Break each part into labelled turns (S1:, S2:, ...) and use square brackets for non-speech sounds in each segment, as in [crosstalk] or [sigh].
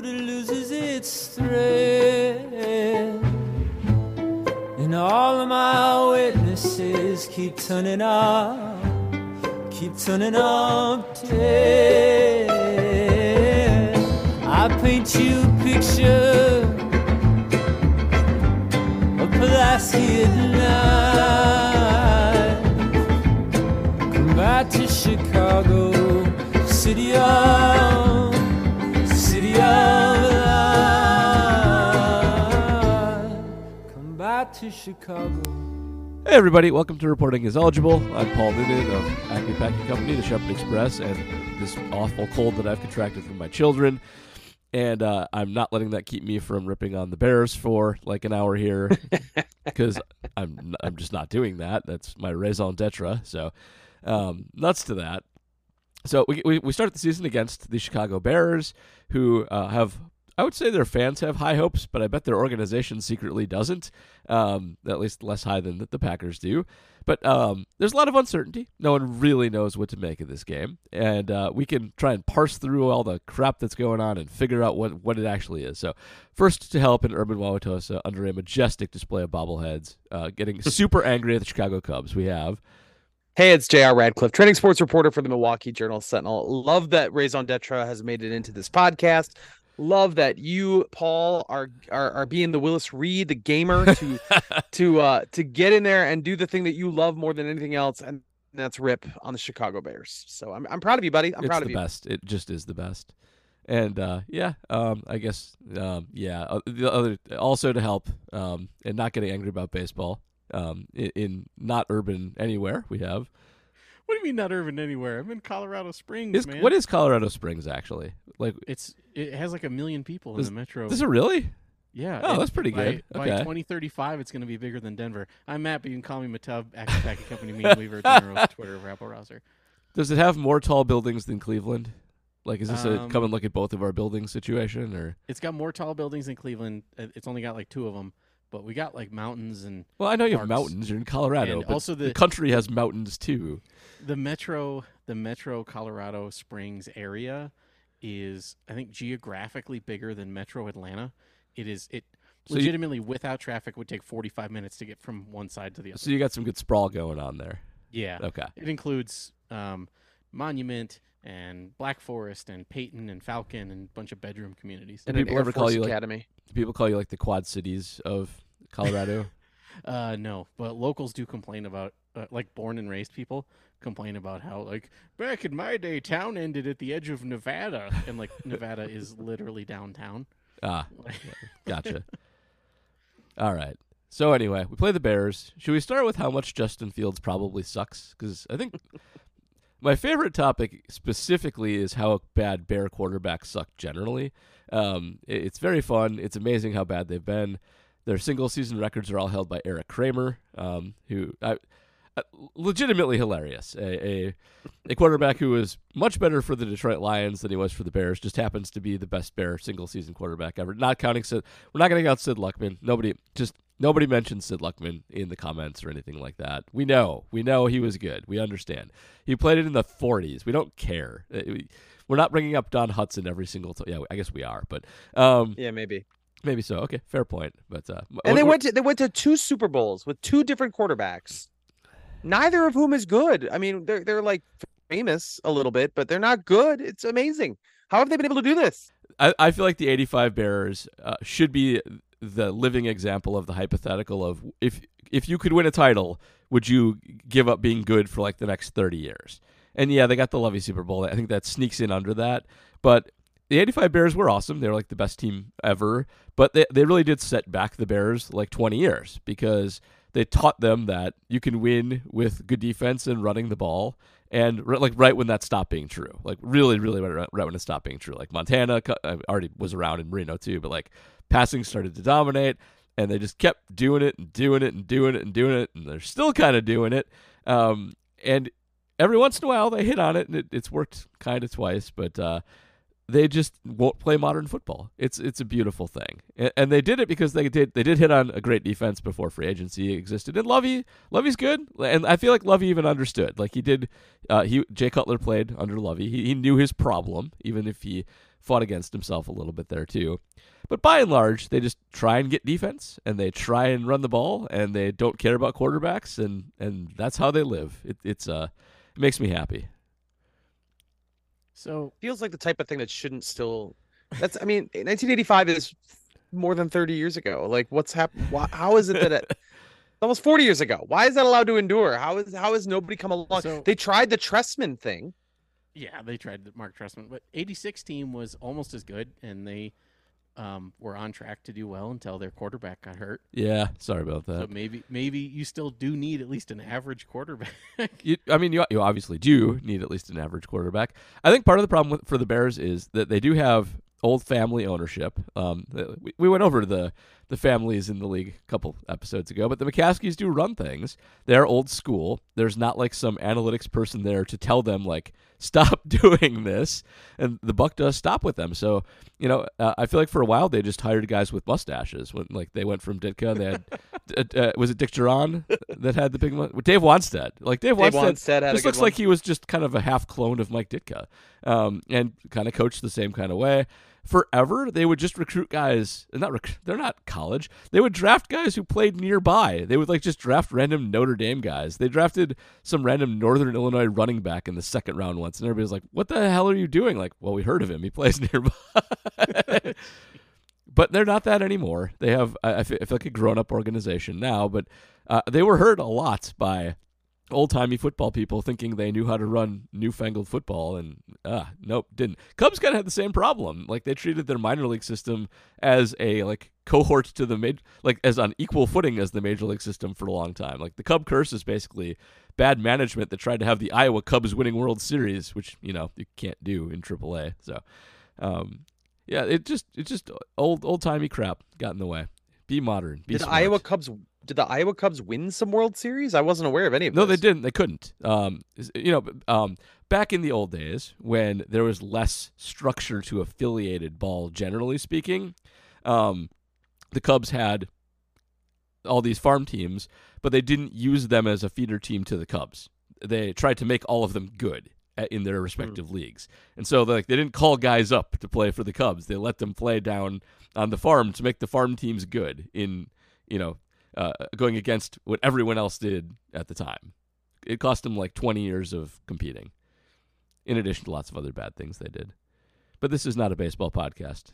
S1: but it loses its thread. And all of my witnesses keep turning up, keep turning up dead. I paint you a picture of placid life. Come back to Chicago, city of, to Chicago.
S2: Hey everybody, welcome to Reporting as Eligible. I'm Paul Noonan of Acme Packing Company, the Shepherd Express, and this awful cold that I've contracted from my children. And uh, I'm not letting that keep me from ripping on the Bears for like an hour here [laughs] because I'm I'm just not doing that. That's my raison d'etre. So um, nuts to that. So we, we we start the season against the Chicago Bears, who uh, have I would say their fans have high hopes, but I bet their organization secretly doesn't. Um, at least less high than the Packers do. But um, there's a lot of uncertainty. No one really knows what to make of this game, and uh, we can try and parse through all the crap that's going on and figure out what, what it actually is. So, first to help in Urban Wauwatosa under a majestic display of bobbleheads, uh, getting [laughs] super angry at the Chicago Cubs, we have
S3: Hey, it's JR Radcliffe, training sports reporter for the Milwaukee Journal Sentinel. Love that Raison d'etre has made it into this podcast. Love that you, Paul, are are, are being the Willis Reed, the gamer, to [laughs] to uh to get in there and do the thing that you love more than anything else, and that's rip on the Chicago Bears. So I'm I'm proud of you, buddy. I'm
S2: it's
S3: proud of you.
S2: It's the best. It just is the best. And uh, yeah, um, I guess um, yeah. Uh, the other also to help um, and not getting angry about baseball um, in, in not urban anywhere. We have
S4: What do you mean not urban anywhere? I'm in Colorado Springs,
S2: is,
S4: man.
S2: what is Colorado Springs actually like?
S4: It's it has like a million people in the metro.
S2: Is it really?
S4: yeah.
S2: Oh,
S4: it-
S2: that's pretty
S4: by-
S2: good.
S4: By
S2: Okay.
S4: 2035, it's going to be bigger than Denver. I'm Matt, but you can call me Matub, Acme Packing Company, me and Weaver, Dinner [laughs] Twitter, Rabble Rouser.
S2: Does it have more tall buildings than Cleveland? Like, is this a
S4: Um,
S2: come and look at both of our buildings situation, or?
S4: It's got more tall buildings than Cleveland. Uh, It's only got like two of them, but we got like mountains and
S2: Well, I know you have mountains. You're in Colorado,
S4: And
S2: but
S4: also
S2: the
S4: the-
S2: country has mountains too.
S4: The metro. The metro Colorado Springs area is, I think, geographically bigger than Metro Atlanta. It is it.
S2: So you-
S4: legitimately, without traffic, would take 45 minutes to get from one side to the other.
S2: So you got some good sprawl going on there.
S4: Yeah.
S2: Okay.
S4: It includes um, Monument and Black Forest and Peyton and Falcon and a bunch of bedroom communities.
S3: And
S2: people
S3: an Air
S2: ever call you, like-
S3: Academy.
S2: Do people call you like the Quad Cities of Colorado? [laughs]
S4: Uh, no, but locals do complain about, uh, like born and raised people complain about how, like, back in my day, town ended at the edge of Nevada. And, like, [laughs] Nevada is literally downtown.
S2: ah, [laughs] gotcha. All right. So anyway, we play the Bears. Should we start with how much Justin Fields probably sucks? Because I think [laughs] my favorite topic specifically is how bad Bear quarterbacks suck generally. Um, it- it's very fun. It's amazing how bad they've been. Their single season records are all held by Erik Kramer, um, who I, uh, legitimately hilarious. A, a a quarterback who was much better for the Detroit Lions than he was for the Bears. Just happens to be the best Bear single season quarterback ever. Not counting Sid. We're not going to count Sid Luckman. Nobody just nobody mentioned Sid Luckman in the comments or anything like that. We know. We know he was good. We understand. He played it in the 40s. We don't care. Uh, we- We're not bringing up Don Hutson every single time. Yeah, I guess we are, but um,
S3: Yeah, maybe.
S2: Maybe so. Okay, fair point. But uh,
S3: And they went to they went to two Super Bowls with two different quarterbacks, neither of whom is good. I mean, they're they're like famous a little bit, but they're not good. It's amazing. How have they been able to do this?
S2: I, I feel like the 85 Bears uh, should be the living example of the hypothetical of if if you could win a title, would you give up being good for like the next 30 years? And yeah, they got the Lovie Super Bowl. I think that sneaks in under that. But the 85 Bears were awesome. They were like the best team ever. But they, they really did set back the Bears like 20 years because they taught them that you can win with good defense and running the ball. And r- like right when that stopped being true, like really, really right, right when it stopped being true. Like Montana uh, already was around in Marino too, but like passing started to dominate, and they just kept doing it and doing it and doing it and doing it, and they're still kind of doing it. Um, and every once in a while they hit on it, and it, it's worked kind of twice. But uh, they just won't play modern football. It's it's a beautiful thing, and, they did it because they did they did hit on a great defense before free agency existed. And Lovie Lovie's good, and I feel like Lovie even understood. Like he did, uh, he Jay Cutler played under Lovie. He he knew his problem, even if he fought against himself a little bit there too. But by and large, they just try and get defense, and they try and run the ball, and they don't care about quarterbacks, and and that's how they live. It, it's uh, it makes me happy.
S4: So
S3: feels like the type of thing that shouldn't still. That's I mean, 1985 is more than 30 years ago. Like, what's happened? How is it that it? [laughs] almost 40 years ago. Why is that allowed to endure? How is how has nobody come along?
S4: So-
S3: they tried the Trestman thing.
S4: yeah, they tried the Marc Trestman, but '86 team was almost as good, and they um, were on track to do well until their quarterback got hurt.
S2: Yeah, sorry about that.
S4: So maybe maybe you still do need at least an average quarterback. [laughs]
S2: You, I mean, you, you obviously do need at least an average quarterback. I think part of the problem with, for the Bears is that they do have old family ownership. Um, we, we went over the the families in the league a couple episodes ago, but the McCaskies do run things. They're old school. There's not like some analytics person there to tell them like stop [laughs] doing this, and the buck does stop with them. So you know, uh, I feel like for a while they just hired guys with mustaches. When like they went from Ditka, they had [laughs] uh, uh, was it Dick Jauron that had the big mu- Dave Wannstedt. Like Dave,
S3: Dave
S2: Wannstedt,
S3: Wannstedt had
S2: just looks
S3: one.
S2: like he was just kind of a half clone of Mike Ditka, um, and kind of coached the same kind of way. Forever, they would just recruit guys. Not rec- they're not college. They would draft guys who played nearby. They would like just draft random Notre Dame guys. They drafted some random Northern Illinois running back in the second round once, and everybody was like, "What the hell are you doing?" Like, well, we heard of him. He plays [laughs] nearby. but they're not that anymore. They have I, feel feel like a grown up organization now, but uh, they were hurt a lot by old timey football people thinking they knew how to run newfangled football, and uh, nope, didn't. Cubs kind of had the same problem. Like they treated their minor league system as a like cohort to the mid, like as on equal footing as the major league system for a long time. Like the Cub curse is basically bad management that tried to have the Iowa Cubs winning World Series, which you know you can't do in AAA. So. Um, yeah, it just it just old old timey crap got in the way. Be modern. Be
S3: Did the
S2: smart.
S3: Iowa Cubs did the Iowa Cubs win some World Series? I wasn't aware of any of
S2: No, they didn't. They couldn't. Um, you know, um, back in the old days when there was less structure to affiliated ball, generally speaking, um, the Cubs had all these farm teams, but they didn't use them as a feeder team to the Cubs. They tried to make all of them good in their respective leagues, and so like they didn't call guys up to play for the Cubs. They let them play down on the farm to make the farm teams good in you know uh, going against what everyone else did at the time. It cost them like 20 years of competing, in addition to lots of other bad things they did. But this is not a baseball podcast.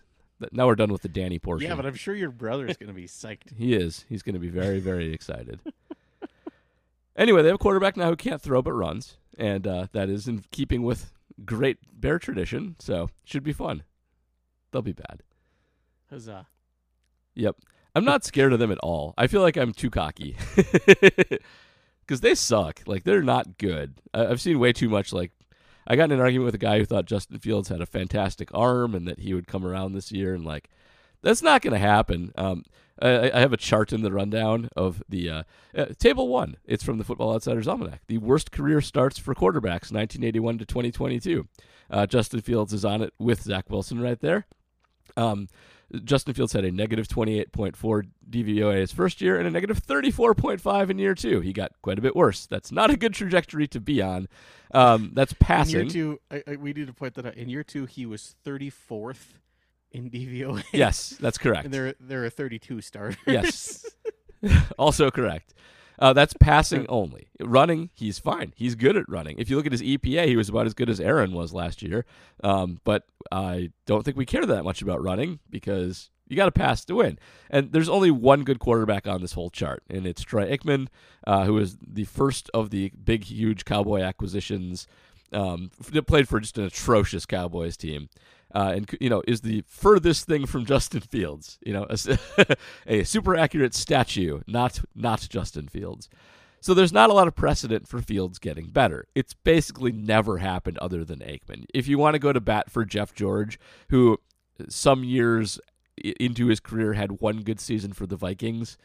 S2: Now we're done with the Danny portion.
S4: yeah, but I'm sure your brother's gonna be psyched. [laughs]
S2: He is. He's going to be very, very excited. [laughs] Anyway, they have a quarterback now who can't throw but runs, and uh, that is in keeping with great Bear tradition. So should be fun. They'll be bad.
S4: Huzzah!
S2: Yep. I'm not scared of them at all. I feel like I'm too cocky. [laughs] Because they suck. Like, they're not good. I- I've seen way too much. Like, I got in an argument with a guy who thought Justin Fields had a fantastic arm and that he would come around this year. And, like, that's not going to happen. Um, I, I have a chart in the rundown of the uh, uh, table one. It's from the Football Outsiders Almanac. The worst career starts for quarterbacks, 1981 to 2022. Uh, Justin Fields is on it with Zach Wilson right there. Um, Justin Fields had a negative 28.4 DVOA his first year and a negative 34.5 in year two. He got quite a bit worse. That's not a good trajectory to be on. Um, that's
S4: In year two, I, I, we need to point that out. In year two, he was 34th in DVOA.
S2: Yes, that's correct.
S4: and there there are 32 starters.
S2: Yes. [laughs] [laughs] also correct. Uh, that's [laughs] passing only. Running, he's fine. He's good at running. If you look at his EPA, he was about as good as Aaron was last year. Um, but I don't think we care that much about running because you got to pass to win. And there's only one good quarterback on this whole chart, and it's Troy Aikman, uh, who is the first of the big, huge Cowboy acquisitions. Um, played for just an atrocious Cowboys team uh, and you know is the furthest thing from Justin Fields. You know, a, [laughs] a super accurate statue, not not Justin Fields. So there's not a lot of precedent for Fields getting better. It's basically never happened other than Aikman. If you want to go to bat for Jeff George, who some years into his career had one good season for the Vikings,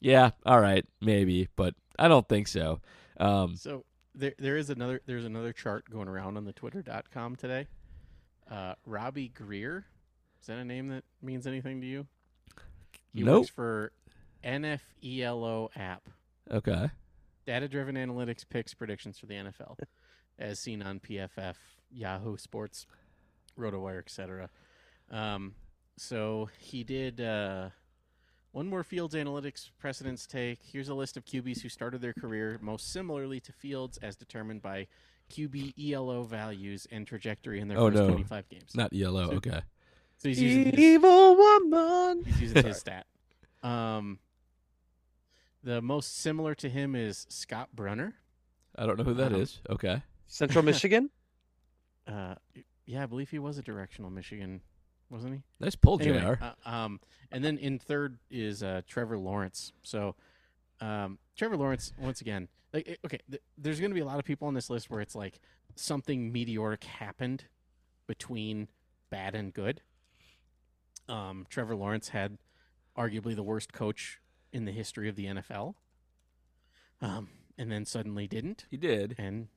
S2: yeah, all right, maybe, but I don't think so. Um,
S4: So there there is another there's another chart going around on the twitter.com today. Uh, Robbie Greer. Is that a name that means anything to you? He
S2: Nope.
S4: works for NFELO app.
S2: Okay.
S4: Data driven analytics picks predictions for the NFL, [laughs] as seen on PFF, Yahoo Sports, RotoWire, etc. Um, so he did uh, one more Fields analytics precedence take. Here's a list of QBs who started their career most similarly to Fields as determined by QB ELO values and trajectory in their
S2: Oh,
S4: first
S2: no.
S4: 25 games.
S2: Not yellow.
S4: So-
S2: Okay.
S4: So he's using his,
S3: woman.
S4: he's using his [laughs] stat. Um, the most similar to him is Scott Brunner.
S2: I don't know who that
S4: Um,
S2: is. Okay.
S3: Central [laughs] Michigan.
S4: Uh, yeah, I believe he was a directional Michigan, wasn't he?
S2: Nice pull,
S4: Anyway,
S2: Jr.
S4: uh, um, and then in third is uh, Trevor Lawrence. So, um, Trevor Lawrence once again, like it- okay, th- there's going to be a lot of people on this list where it's like something meteoric happened between bad and good. Um, Trevor Lawrence had arguably the worst coach in the history of the NFL. Um, and then suddenly didn't.
S2: He did.
S4: And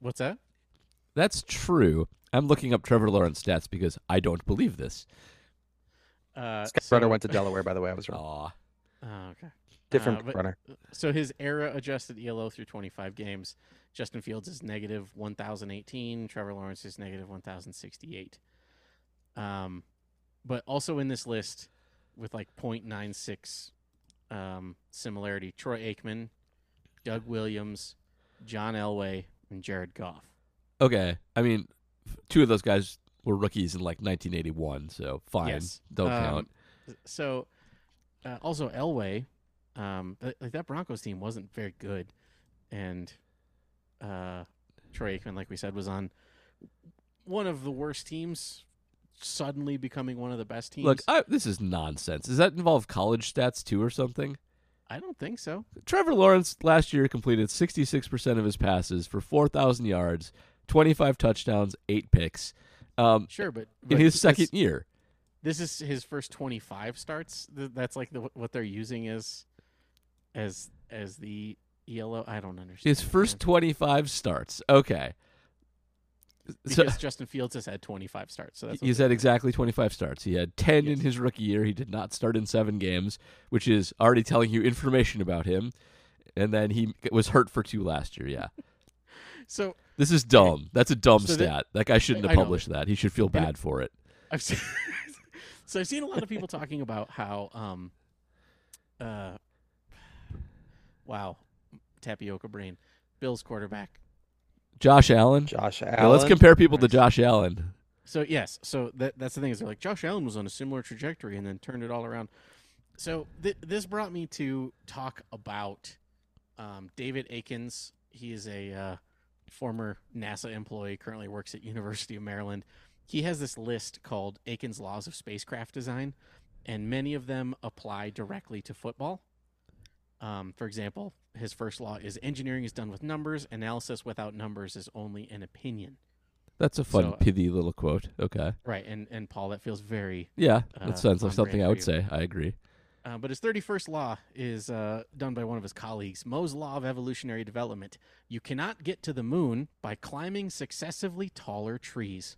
S4: what's that?
S2: That's true. I'm looking up Trevor Lawrence stats because I don't believe this.
S4: Uh,
S3: Scott
S4: so-
S3: Brunner went to Delaware, by the way. I was wrong.
S2: Aw.
S4: Oh, okay.
S3: Different
S4: uh, but-
S3: runner.
S4: So his era adjusted ELO through 25 games. Justin Fields is negative 1,018. Trevor Lawrence is negative 1,068. Um, but also in this list with like 0.96 um, similarity, Troy Aikman, Doug Williams, John Elway, and Jared Goff.
S2: Okay. I mean, two of those guys were rookies in like 1981, so fine.
S4: Yes.
S2: Don't
S4: Um,
S2: count.
S4: So uh, also Elway, um, like that Broncos team wasn't very good, and uh, Troy Aikman, like we said, was on one of the worst teams, suddenly becoming one of the best teams.
S2: Look, I, this is nonsense. Does that involve college stats too or something?
S4: I don't think so.
S2: Trevor Lawrence last year completed 66% of his passes for 4,000 yards, 25 touchdowns, 8 picks. Um,
S4: Sure, but,
S2: in
S4: but
S2: his
S4: this-
S2: second year.
S4: this is his first twenty-five starts. That's like the, what they're using as as as the ELO. I don't understand.
S2: His first 25 starts. Okay. So
S4: because Justin Fields has had twenty-five starts. So that's
S2: he's had exactly 25 starts. He had 10 in his rookie year. He did not start in 7 games, which is already telling you information about him. And then he was hurt for 2 last year, yeah. [laughs]
S4: So
S2: This is dumb. That's a dumb
S4: So
S2: stat. that guy shouldn't have published that. He should feel
S4: it-
S2: bad for it.
S4: I've [laughs] seen, so I've seen a lot of people talking about how um uh wow tapioca brain Bills quarterback.
S2: Josh Allen.
S3: Josh Allen.
S2: Yeah, let's compare people to Josh Allen.
S4: So yes, so that that's the thing is they're like Josh Allen was on a similar trajectory and then turned it all around. So th- this brought me to talk about um, David Akins. He is a uh, former NASA employee, currently works at University of Maryland. He has this list called Akin's Laws of Spacecraft Design, and many of them apply directly to football. Um, for example, his first law is engineering is done with numbers. Analysis without numbers is only an opinion.
S2: That's a fun,
S4: So-
S2: pithy little quote. Okay.
S4: Right, and and Paul, that feels very
S2: Yeah,
S4: Uh,
S2: that sounds like something I would say. I agree.
S4: Uh, but his 31st law is uh, done by one of his colleagues, Mo's Law of Evolutionary Development. You cannot get to the moon by climbing successively taller trees.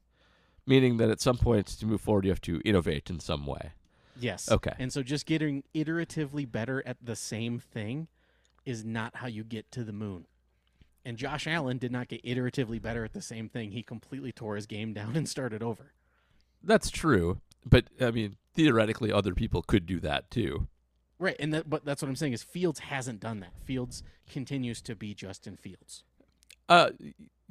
S2: Meaning that at some point to move forward, you have to innovate in some way.
S4: Yes.
S2: Okay.
S4: And so just getting iteratively better at the same thing is not how you get to the moon. And Josh Allen did not get iteratively better at the same thing. He completely tore his game down [laughs] and started over.
S2: That's true. But, I mean, theoretically, other people could do that too.
S4: Right, and that, but that's what I'm saying is Fields hasn't done that. Fields continues to be Justin Fields.
S2: Uh,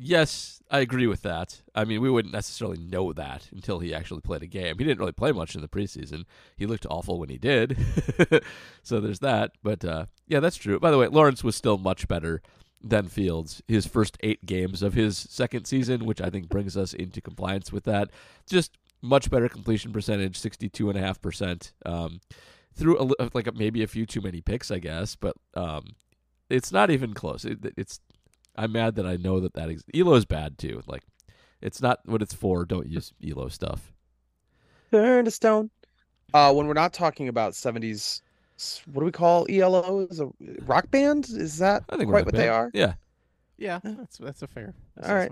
S2: yes, I agree with that. I mean, we wouldn't necessarily know that until he actually played a game. He didn't really play much in the preseason. He looked awful when he did. [laughs] so there's that. But uh, yeah, that's true. By the way, Lawrence was still much better than Fields his first eight games of his second season, which I think brings us into compliance with that. Just much better completion percentage, sixty-two and a half percent. Um, through a, like maybe a few too many picks, I guess, but um, it's not even close. It, it's I'm mad that I know that that ex- Elo's bad too. Like, it's not what it's for. Don't use Elo stuff.
S3: Turn to stone. Uh, when we're not talking about 70s, what do we call ELO? Is a rock band? Is that
S2: I think
S3: quite what
S2: bad.
S3: they are?
S2: Yeah,
S4: Yeah, that's that's a fair.
S3: All right.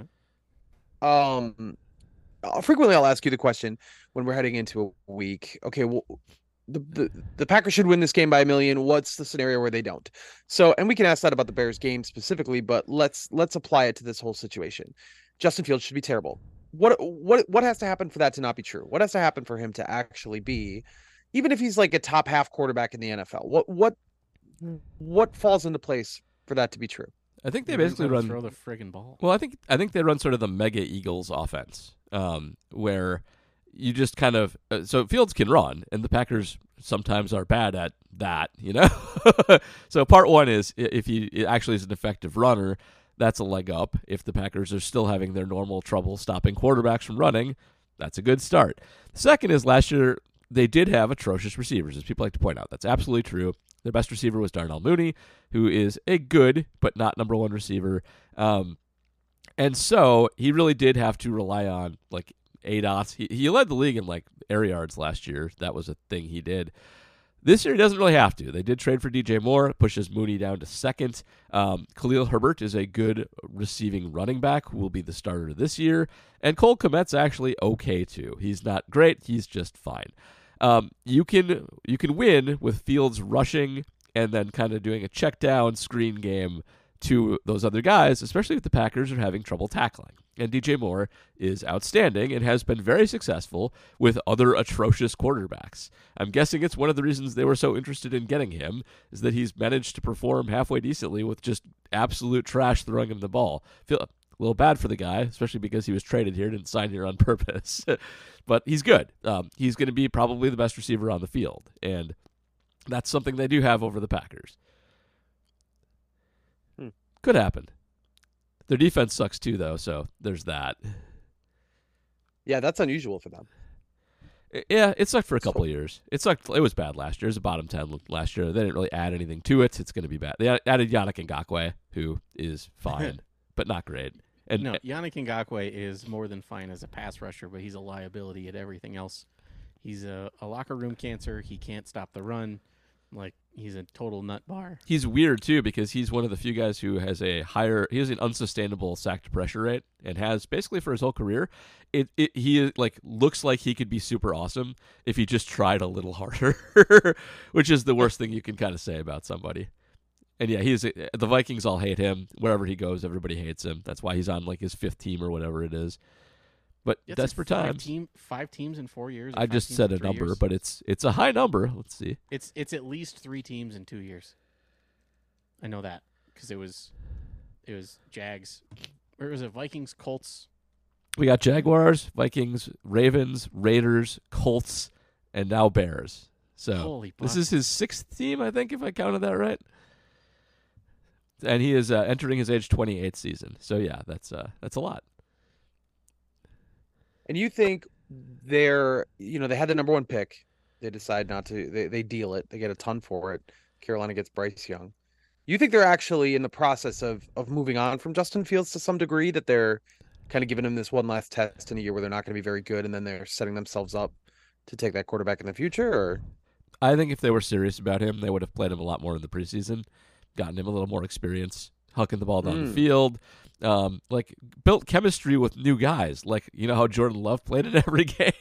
S3: Um, frequently I'll ask you the question when we're heading into a week. Okay, well, the, the the Packers should win this game by a million. What's the scenario where they don't? So, and we can ask that about the Bears game specifically, but let's let's apply it to this whole situation. Justin Fields should be terrible. What what what has to happen for that to not be true? What has to happen for him to actually be, even if he's like a top half quarterback in the NFL? What what what falls into place for that to be true?
S2: I think they
S4: He
S2: basically run.
S4: throw the friggin' ball.
S2: Well, I think I think they run sort of the mega Eagles offense, um, where you just kind of uh, so Fields can run, and the Packers sometimes are bad at that, you know. [laughs] so part one is if he actually is an effective runner, that's a leg up. If the Packers are still having their normal trouble stopping quarterbacks from running, that's a good start. Second is last year they did have atrocious receivers, as people like to point out. That's absolutely true. Their best receiver was Darnell Mooney, who is a good but not number one receiver. Um, and so he really did have to rely on like ADOTs. He, he led the league in like air yards last year. That was a thing he did. This year he doesn't really have to. They did trade for DJ Moore, pushes Mooney down to second. Um, Khalil Herbert is a good receiving running back who will be the starter this year. And Cole Kmet's actually okay too. He's not great. He's just fine. Um, you can you can win with Fields rushing and then kind of doing a check down screen game to those other guys, especially if the Packers are having trouble tackling. And DJ Moore is outstanding and has been very successful with other atrocious quarterbacks. I'm guessing it's one of the reasons they were so interested in getting him is that he's managed to perform halfway decently with just absolute trash throwing him the ball. Feel a little bad for the guy, especially because he was traded here, didn't sign here on [laughs] purpose. but he's good. Um, he's going to be probably the best receiver on the field, and that's something they do have over the Packers.
S3: Hmm.
S2: Could happen. Their defense sucks too, though, so there's that.
S3: Yeah, that's unusual for them.
S2: Yeah, it sucked for a
S3: So-
S2: couple of years. It sucked. It was bad last year. It was a bottom ten last year. They didn't really add anything to it. It's going to be bad. They added Yannick Ngakoue, who is [laughs] fine, but not great. And
S4: no, Yannick Ngakoue is more than fine as a pass rusher, but he's a liability at everything else. He's a, a locker room cancer. He can't stop the run. Like he's a total nut bar.
S2: he's weird too because he's one of the few guys who has a higher he has an unsustainable sack to pressure rate and has basically for his whole career it, it he like looks like he could be super awesome if he just tried a little [laughs] harder which is the worst thing you can kind of say about somebody. And yeah he's the vikings all hate him. Wherever he goes everybody hates him. That's why he's on like his fifth team or whatever it is but
S4: like
S2: desperate
S4: five
S2: times
S4: Team, five teams in four years.
S2: i just said a number
S4: years?
S2: but it's it's a high number let's see
S4: it's it's at least three teams in two years. I know that because it was it was Jags or was it Vikings, Colts?
S2: We got Jaguars, Vikings, Ravens, Raiders, Colts, and now Bears. So
S4: Holy
S2: this
S4: buck.
S2: is his sixth team, I think, if I counted that right. And he is uh, entering his age 28 season. So yeah, that's uh, that's a lot.
S3: And you think they're, you know, they had the number one pick. They decide not to, they, they deal it. They get a ton for it. Carolina gets Bryce Young. You think they're actually in the process of of moving on from Justin Fields to some degree, that they're kind of giving him this one last test in a year where they're not going to be very good, and then they're setting themselves up to take that quarterback in the future? Or
S2: I think if they were serious about him, they would have played him a lot more in the preseason, gotten him a little more experience, hucking the ball down the
S3: Mm.
S2: field, um, like built chemistry with new guys. Like you know how Jordan Love played in [laughs] every game.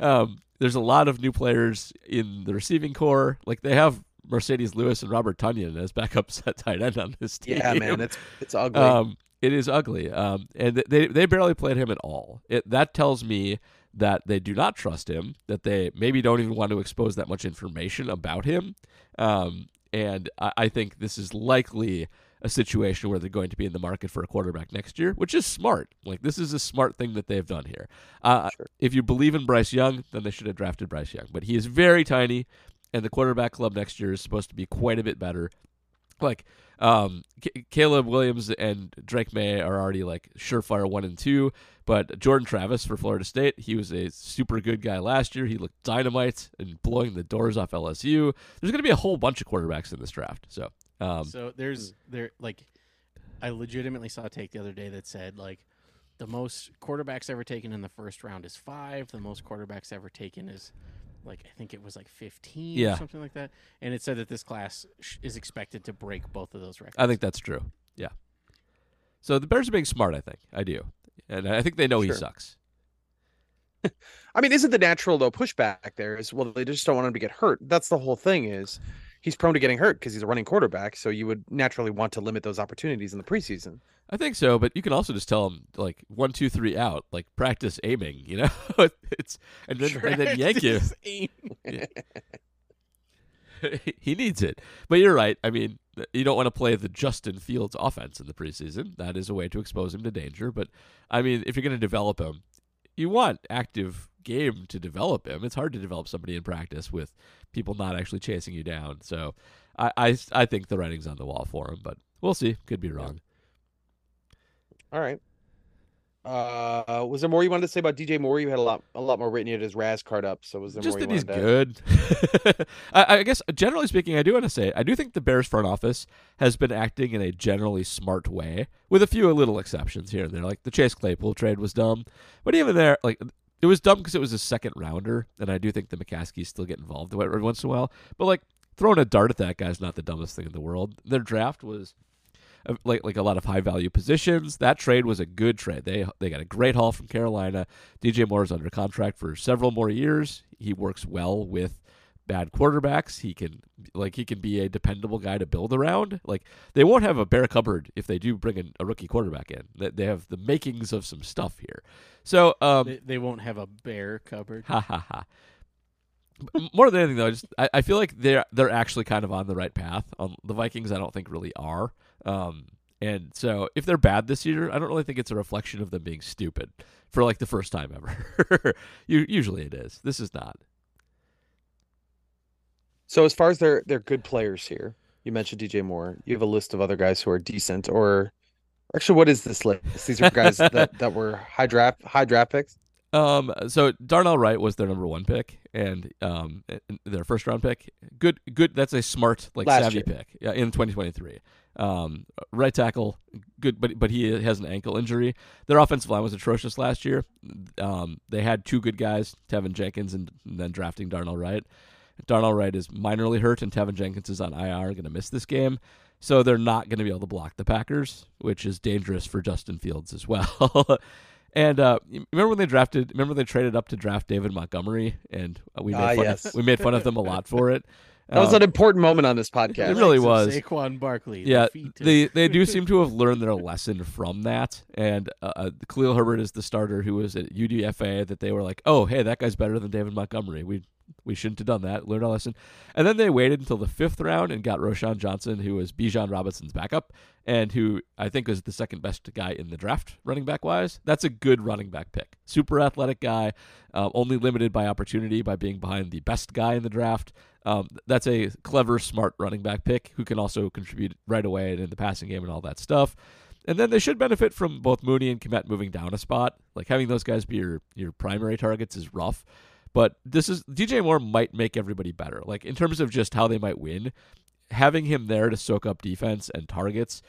S2: um, there's a lot of new players in the receiving corps. Like they have Marcedes Lewis and Robert Tonyan as backups [laughs] at tight end on this team.
S3: yeah, man, it's it's ugly.
S2: Um, it is ugly. Um, and they they barely played him at all. It that tells me that they do not trust him. That they maybe don't even want to expose that much information about him. Um, and I, I think this is likely a situation where they're going to be in the market for a quarterback next year, which is smart. Like this is a smart thing that they've done here. Uh,
S3: Sure.
S2: If you believe in Bryce Young, then they should have drafted Bryce Young. But he is very tiny, and the quarterback club next year is supposed to be quite a bit better. Like um, C- Caleb Williams and Drake Maye are already like surefire one and two, but Jordan Travis for Florida State, he was a super good guy last year. He looked dynamite and blowing the doors off LSU. There's going to be a whole bunch of quarterbacks in this draft. So, um,
S4: So there's
S3: Hmm.
S4: there like I legitimately saw a take the other day that said like the most quarterbacks ever taken in the first round is five. The most quarterbacks ever taken is like I think it was like fifteen
S2: Yeah.
S4: or something like that. And it said that this class sh- is expected to break both of those records.
S2: I think that's true. Yeah. So the Bears are being smart. I think I do, and I think they know he sucks. [laughs]
S3: I mean, isn't the natural though pushback there is well they just don't want him to get hurt. That's the whole thing is he's prone to getting hurt because he's a running quarterback. So you would naturally want to limit those opportunities in the preseason.
S2: I think so, but you can also just tell him like one, two, three out, like practice aiming. You know, [laughs] it's and then and then yank you.
S4: Practice [laughs]
S2: he needs it. But you're right. I mean, you don't want to play the Justin Fields offense in the preseason. That is a way to expose him to danger. But I mean, if you're going to develop him, you want active game to develop him. It's hard to develop somebody in practice with people not actually chasing you down. So I I, I think the writing's on the wall for him, but we'll see. Could be wrong.
S3: All right. Uh, was there more you wanted to say about DJ Moore? You had a lot, a lot more written. You had his RAS card up. So was there
S2: Just
S3: more?
S2: that
S3: you
S2: he's
S3: to-
S2: good. [laughs] I, I guess generally speaking, I do want to say I do think the Bears front office has been acting in a generally smart way, with a few little exceptions here and there. Like the Chase Claypool trade was dumb, but even there, like it was dumb because it was a second rounder, and I do think the McCaskies still get involved every once in a while. But like throwing a dart at that guy's not the dumbest thing in the world. Their draft was like like a lot of high value positions. That trade was a good trade. They they got a great haul from Carolina. DJ Moore is under contract for several more years. He works well with bad quarterbacks. He can like he can be a dependable guy to build around. Like they won't have a bare cupboard if they do bring in a rookie quarterback in. They they have the makings of some stuff here. So um
S4: They, they won't have a bare cupboard.
S2: Ha ha ha. More than anything, though, just I, I feel like they're they're actually kind of on the right path. Um, the Vikings, I don't think really are. Um, and so if they're bad this year, I don't really think it's a reflection of them being stupid for like the first time ever. [laughs] Usually it is. This is not.
S3: So as far as they're they're good players here, you mentioned DJ Moore. You have a list of other guys who are decent, or actually, what is this list? These are guys [laughs] that that were high draft high draft picks.
S2: Um, so Darnell Wright was their number one pick, and um, their first round pick. Good, good. That's a smart, like
S3: Last
S2: savvy
S3: year.
S2: pick. In 2023. Um, right tackle, good, but but he has an ankle injury. Their offensive line was atrocious last year. Um, they had two good guys, Teven Jenkins, and, and then drafting Darnell Wright. Darnell Wright is minorly hurt, and Teven Jenkins is on IR, going to miss this game. So they're not going to be able to block the Packers, which is dangerous for Justin Fields as well. [laughs] and uh, remember when they drafted? Remember when they traded up to draft David Montgomery, and we made
S3: Ah,
S2: fun
S3: yes.
S2: of, we made fun of them a [laughs] lot for it.
S3: That was
S2: Um,
S3: an important moment on this podcast.
S2: It really was.
S4: Saquon Barkley.
S2: yeah, they they do seem to have learned their lesson from that. And uh, uh, Khalil Herbert is the starter who was at UDFA. That they were like, oh, hey, that guy's better than David Montgomery. We we shouldn't have done that. Learned our lesson. And then they waited until the fifth round and got Roschon Johnson, who was Bijan Robinson's backup, and who I think was the second best guy in the draft, running back wise. That's a good running back pick. Super athletic guy, uh, only limited by opportunity by being behind the best guy in the draft. Um, that's a clever, smart running back pick who can also contribute right away in the passing game and all that stuff. And then they should benefit from both Mooney and Kmet moving down a spot. Like having those guys be your your primary targets is rough. But this is DJ Moore might make everybody better. Like in terms of just how they might win, having him there to soak up defense and targets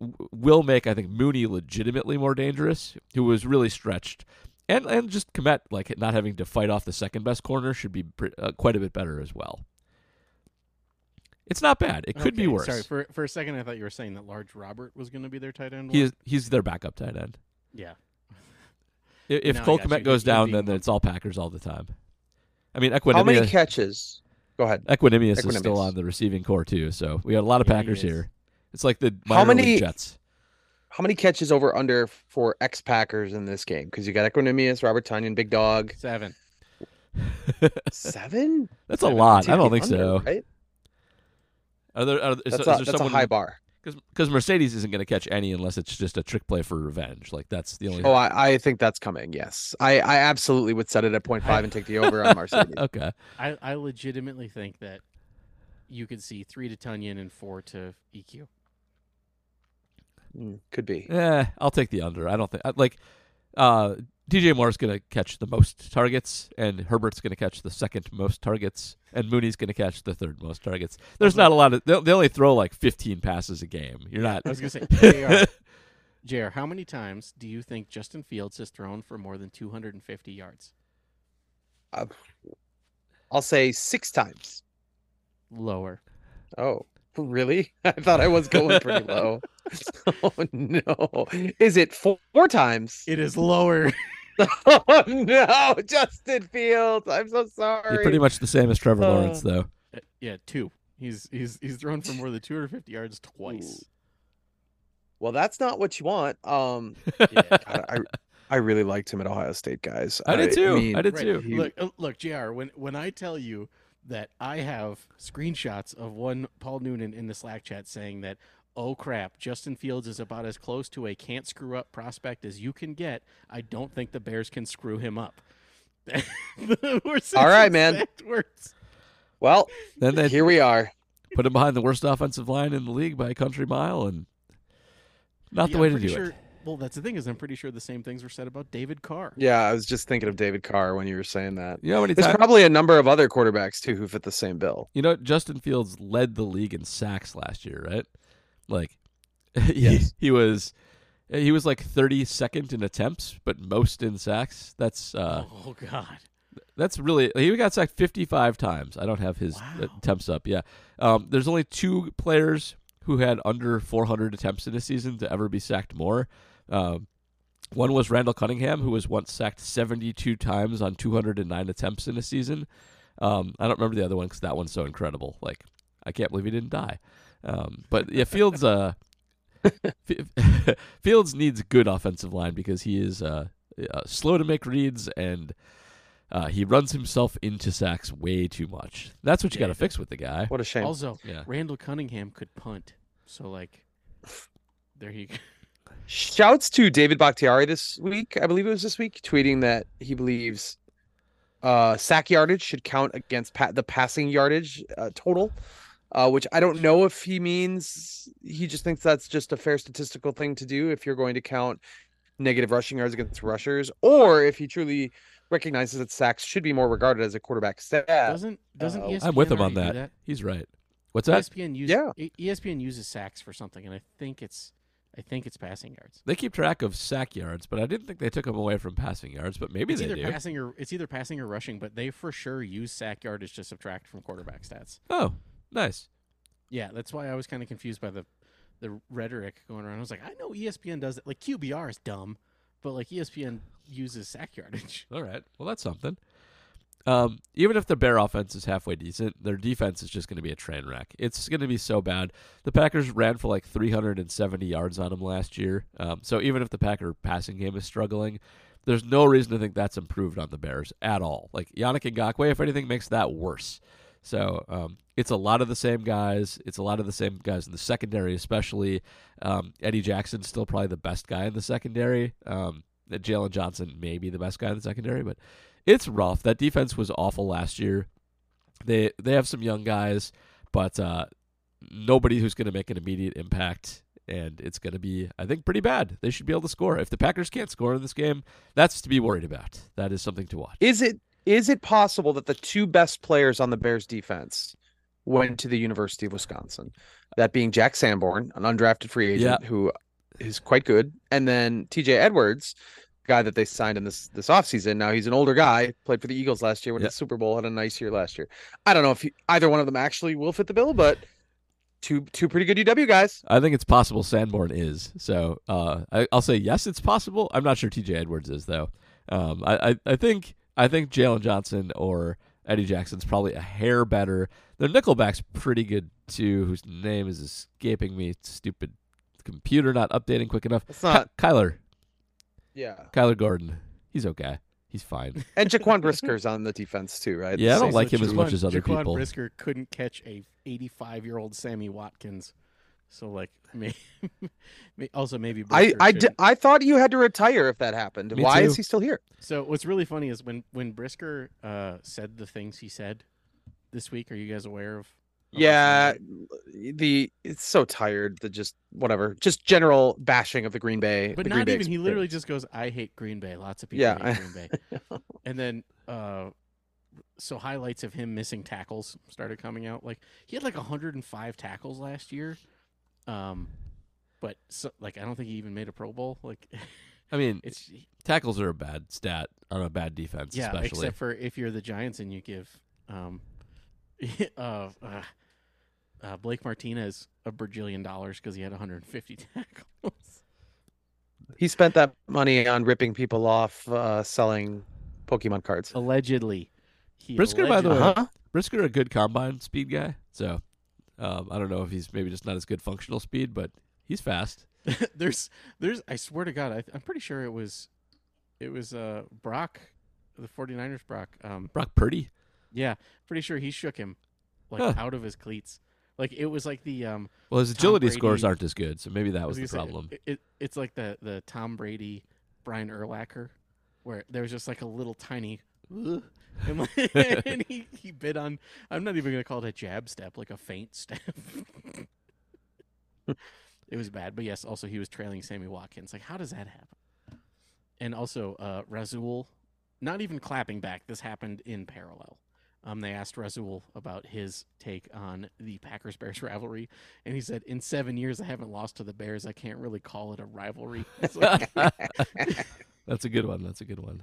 S2: w- will make I think Mooney legitimately more dangerous, who was really stretched. And and just Kmet like not having to fight off the second best corner should be pre- uh, quite a bit better as well. It's not bad. It could be worse.
S4: Sorry, for for a second I thought you were saying that Large Robert was going to be their tight end.
S2: He is, he's their backup tight end.
S4: yeah.
S2: If
S4: Now I
S2: Cole. Kmet goes
S4: he'd
S2: down,
S4: be
S2: then it's all Packers all the time. I mean,
S3: How many catches? Go ahead.
S2: Equanimeous is still on the receiving corps too, so we got a lot of
S4: Yeah, he
S2: Packers
S4: is.
S2: here. It's like the
S3: How
S2: minor league
S3: many-
S2: Jets.
S3: How many catches over under for ex Packers in this game? Because you got Equanimeous, Robert Tonyan, Big Dog.
S4: Seven. [laughs] [laughs]
S3: Seven?
S2: That's a lot. I don't
S3: even
S2: think so.
S3: under, Right?
S2: Are there? Are, is,
S3: That's,
S2: is
S3: a,
S2: there
S3: that's a high bar.
S2: Because Mercedes isn't going to catch any unless it's just a trick play for revenge. Like that's the only.
S3: Oh, I, I think that's coming. Yes, I, I absolutely would set it at 0.5 and take the over on Mercedes. [laughs]
S2: okay.
S4: I, I legitimately think that you could see three to Tonyan and four to EQ.
S3: Mm, could be.
S2: Yeah, I'll take the under. I don't think like uh, DJ Moore's going to catch the most targets, and Herbert's going to catch the second most targets, and Mooney's going to catch the third most targets. There's not a lot of. They, they only throw like 15 passes a game. You're not.
S4: I was going to say, [laughs] JR, JR, how many times do you think Justin Fields has thrown for more than 250 yards?
S3: I'll say six times.
S4: Lower.
S3: Oh, really? [laughs] I thought I was going pretty low. [laughs] oh no! Is it four, four times?
S4: It is lower. [laughs]
S3: oh no, Justin Fields. I'm so sorry.
S2: He's pretty much the same as Trevor
S3: Uh,
S2: Lawrence, though.
S4: Uh, Yeah, two. He's he's he's thrown for more than 250 yards twice.
S3: Well, that's not what you want. Um, [laughs]
S4: Yeah.
S3: God, I I really liked him at Ohio State, guys.
S2: I did too.
S3: mean,
S2: I did
S4: Right.
S2: too.
S3: He-
S4: Look, uh, look, Jr. When when I tell you that I have screenshots of one Paul Noonan in the Slack chat saying that, oh crap, Justin Fields is about as close to a can't screw up prospect as you can get. I don't think the Bears can screw him up. [laughs]
S3: All right, man.
S4: Words.
S3: Well, [laughs]
S2: Then they
S3: here we are.
S2: put him behind the worst offensive line in the league by a country mile, and not the way to do
S4: pretty
S2: it.
S4: sure, Well, that's the thing is, I'm pretty sure the same things were said about David Carr.
S3: Yeah, I was just thinking of David Carr when you were saying that.
S2: You know how
S3: There's
S2: times?
S3: probably a number of other quarterbacks too who fit the same bill.
S2: You know, Justin Fields led the league in sacks last year, right? Like, [laughs] he,
S3: Yes.
S2: he was he was like 32nd in attempts, but most in sacks. That's uh,
S4: oh God.
S2: that's really he got sacked 55 times. I don't have his
S4: Wow.
S2: attempts up. Yeah, um, there's only two players who had under 400 attempts in a season to ever be sacked more. Um, one was Randall Cunningham, who was once sacked 72 times on 209 attempts in a season. Um, I don't remember the other one because that one's so incredible. Like, I can't believe he didn't die. Um, but yeah, Fields. Uh, [laughs] [laughs] Fields needs good offensive line because he is uh, uh, slow to make reads and uh, he runs himself into sacks way too much. That's what you
S4: Yeah,
S2: got to fix with the guy.
S3: What a shame.
S4: Also,
S2: Yeah.
S4: Randall Cunningham could punt. So like, there you go.
S3: Shouts to David Bakhtiari this week. I believe it was this week, tweeting that he believes uh, sack yardage should count against pa- the passing yardage uh, total. Uh, which I don't know if he means he just thinks that's just a fair statistical thing to do if you're going to count negative rushing yards against rushers, or if he truly recognizes that sacks should be more regarded as a quarterback stat.
S4: Doesn't doesn't ESPN
S2: I'm with him on
S4: already do
S2: that. He's right. What's that?
S4: ESPN uses
S3: Yeah.
S4: ESPN uses sacks for something, and I think it's I think it's passing yards.
S2: They keep track of sack yards, but I didn't think they took them away from passing yards. But maybe
S4: It's
S2: they
S4: either
S2: do.
S4: passing or it's either passing or rushing, but they for sure use sack yardage to subtract from quarterback stats.
S2: Oh, nice.
S4: Yeah, that's why I was kind of confused by the the rhetoric going around. I was like, I know ESPN does it. Like QBR is dumb, but like ESPN uses sack yardage. [laughs]
S2: All right. Well, that's something. Um, even if the Bear offense is halfway decent, their defense is just going to be a train wreck. It's going to be so bad. The Packers ran for like 370 yards on them last year. Um, so even if the Packer passing game is struggling, there's no reason to think that's improved on the Bears at all. Like Yannick Ngakoue, if anything, makes that worse. So um, it's a lot of the same guys. It's a lot of the same guys in the secondary, especially um, Eddie Jackson's still probably the best guy in the secondary. Um, Jaylon Johnson may be the best guy in the secondary, but it's rough. That defense was awful last year. They they have some young guys, but uh, nobody who's going to make an immediate impact, and it's going to be, I think, pretty bad. They should be able to score. If the Packers can't score in this game, that's to be worried about. That is something to watch.
S3: Is it is it possible that the two best players on the Bears defense went to the University of Wisconsin? That being Jack Sanborn, an undrafted free agent
S2: Yeah.
S3: who is quite good, and then TJ Edwards, guy that they signed in this this offseason. Now he's an older guy, played for the Eagles last year, went to the Super Bowl, had a nice year last year. I don't know if he, either one of them actually will fit the bill, but two two pretty good UW guys.
S2: I think it's possible Sanborn is. So uh, I, I'll say yes, it's possible. I'm not sure T.J. Edwards is though. Um, I, I I think I think Jaylon Johnson or Eddie Jackson's probably a hair better. Their nickelback's pretty good too, whose name is escaping me. Stupid computer not updating quick enough.
S3: It's not
S2: Ky- Kyler
S3: yeah.
S2: Kyler Gordon. He's okay. He's fine. [laughs]
S3: And Jaquan Brisker's on the defense too, right?
S2: Yeah, I don't
S3: Same-
S2: like him as much as other
S4: Jaquan
S2: people.
S4: Brisker couldn't catch a 85 year old Sammy Watkins, so like [laughs] may also maybe
S3: I I, d- I thought you had to retire if that happened.
S2: Me
S3: Why
S2: too.
S3: is he still here?
S4: So what's really funny is when when Brisker uh, said the things he said this week. Are you guys aware of?
S3: Yeah, the it's so tired. The just whatever, just general bashing of the Green Bay.
S4: But not
S3: Green Bay
S4: even. He literally just goes, "I hate Green Bay." Lots of people
S3: Yeah.
S4: hate Green [laughs] Bay. and then uh, so highlights of him missing tackles started coming out. Like he had like 105 tackles last year. Um, but so, like I don't think he even made a Pro Bowl. Like
S2: I mean, [laughs]
S4: it's
S2: tackles are a bad stat on a bad defense,
S4: yeah,
S2: especially.
S4: except for if you're the Giants and you give um, [laughs] uh, uh, uh, Blake Martinez a bajillion dollars because he had 150 [laughs] tackles.
S3: He spent that money on ripping people off, uh, selling Pokemon cards.
S4: Allegedly. He
S2: Brisker, by the way,
S3: Uh-huh.
S2: Brisker a good combine speed guy, so um, I don't know if he's maybe just not as good functional speed, but he's fast. [laughs]
S4: there's there's I swear to God, I, I'm pretty sure it was it was uh Brock, the 49ers Brock. Um
S2: Brock Purdy.
S4: yeah, pretty sure he shook him like
S2: Huh.
S4: out of his cleats. Like it was like the um
S2: Well, his agility scores aren't as good, so maybe that
S4: I
S2: was the
S4: gonna say,
S2: problem.
S4: it, it, it's like the the Tom Brady Brian Urlacher where there was just like a little tiny [laughs] and, like, [laughs] and he, he bit on I'm not even gonna call it a jab step, like a faint step. [laughs] it was bad. But yes, also he was trailing Sammy Watkins. Like how does that happen? And also uh Rasul not even clapping back, this happened in parallel. Um, they asked Rasul about his take on the Packers Bears rivalry, and he said, "In seven years, I haven't lost to the Bears. I can't really call it a rivalry." Like,
S2: That's a good one. That's a good one.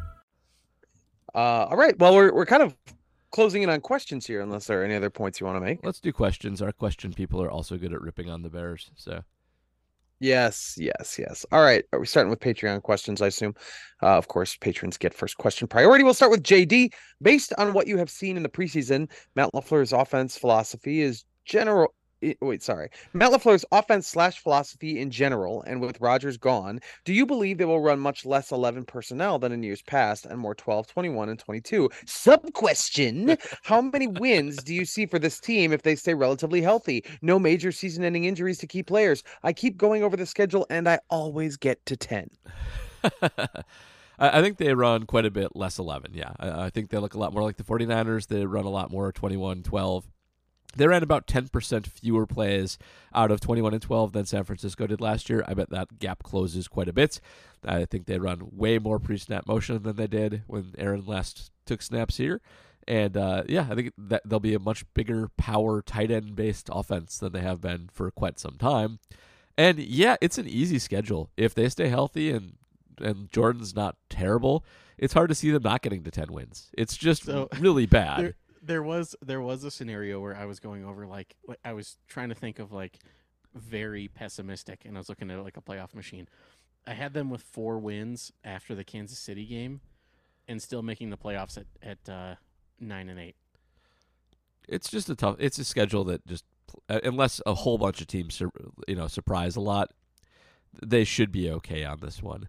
S3: Uh, all right. Well, we're we're kind of closing in on questions here, unless there are any other points you want to make.
S2: Let's do questions. Our question people are also good at ripping on the Bears. So
S3: Yes, yes, yes. All right. Are we starting with Patreon questions? I assume. Uh, of course, patrons get first question priority. We'll start with JD. Based on what you have seen in the preseason, Matt Lafleur's offense philosophy is general. Wait, sorry. Matt Lafleur's offense slash philosophy in general, and with Rodgers gone, do you believe they will run much less 11 personnel than in years past and more 12, 21, and 22? Sub question [laughs] How many wins do you see for this team if they stay relatively healthy? No major season ending injuries to key players. I keep going over the schedule and I always get to 10. [laughs]
S2: I, I think they run quite a bit less 11. Yeah. I, I think they look a lot more like the 49ers. They run a lot more 21 12. They ran about 10% fewer plays out of 21 and 12 than San Francisco did last year. I bet that gap closes quite a bit. I think they run way more pre snap motion than they did when Aaron last took snaps here. And uh, yeah, I think that they'll be a much bigger power tight end based offense than they have been for quite some time. And yeah, it's an easy schedule. If they stay healthy and and Jordan's not terrible, it's hard to see them not getting to 10 wins. It's just
S4: So,
S2: really bad. [laughs]
S4: there, there was there was a scenario where I was going over like, I was trying to think of like very pessimistic, and I was looking at like a playoff machine. I had them with four wins after the Kansas City game, and still making the playoffs at at uh, nine and eight.
S2: it's just a tough it's a schedule that just uh, unless a whole bunch of teams you know surprise a lot they should be okay on this one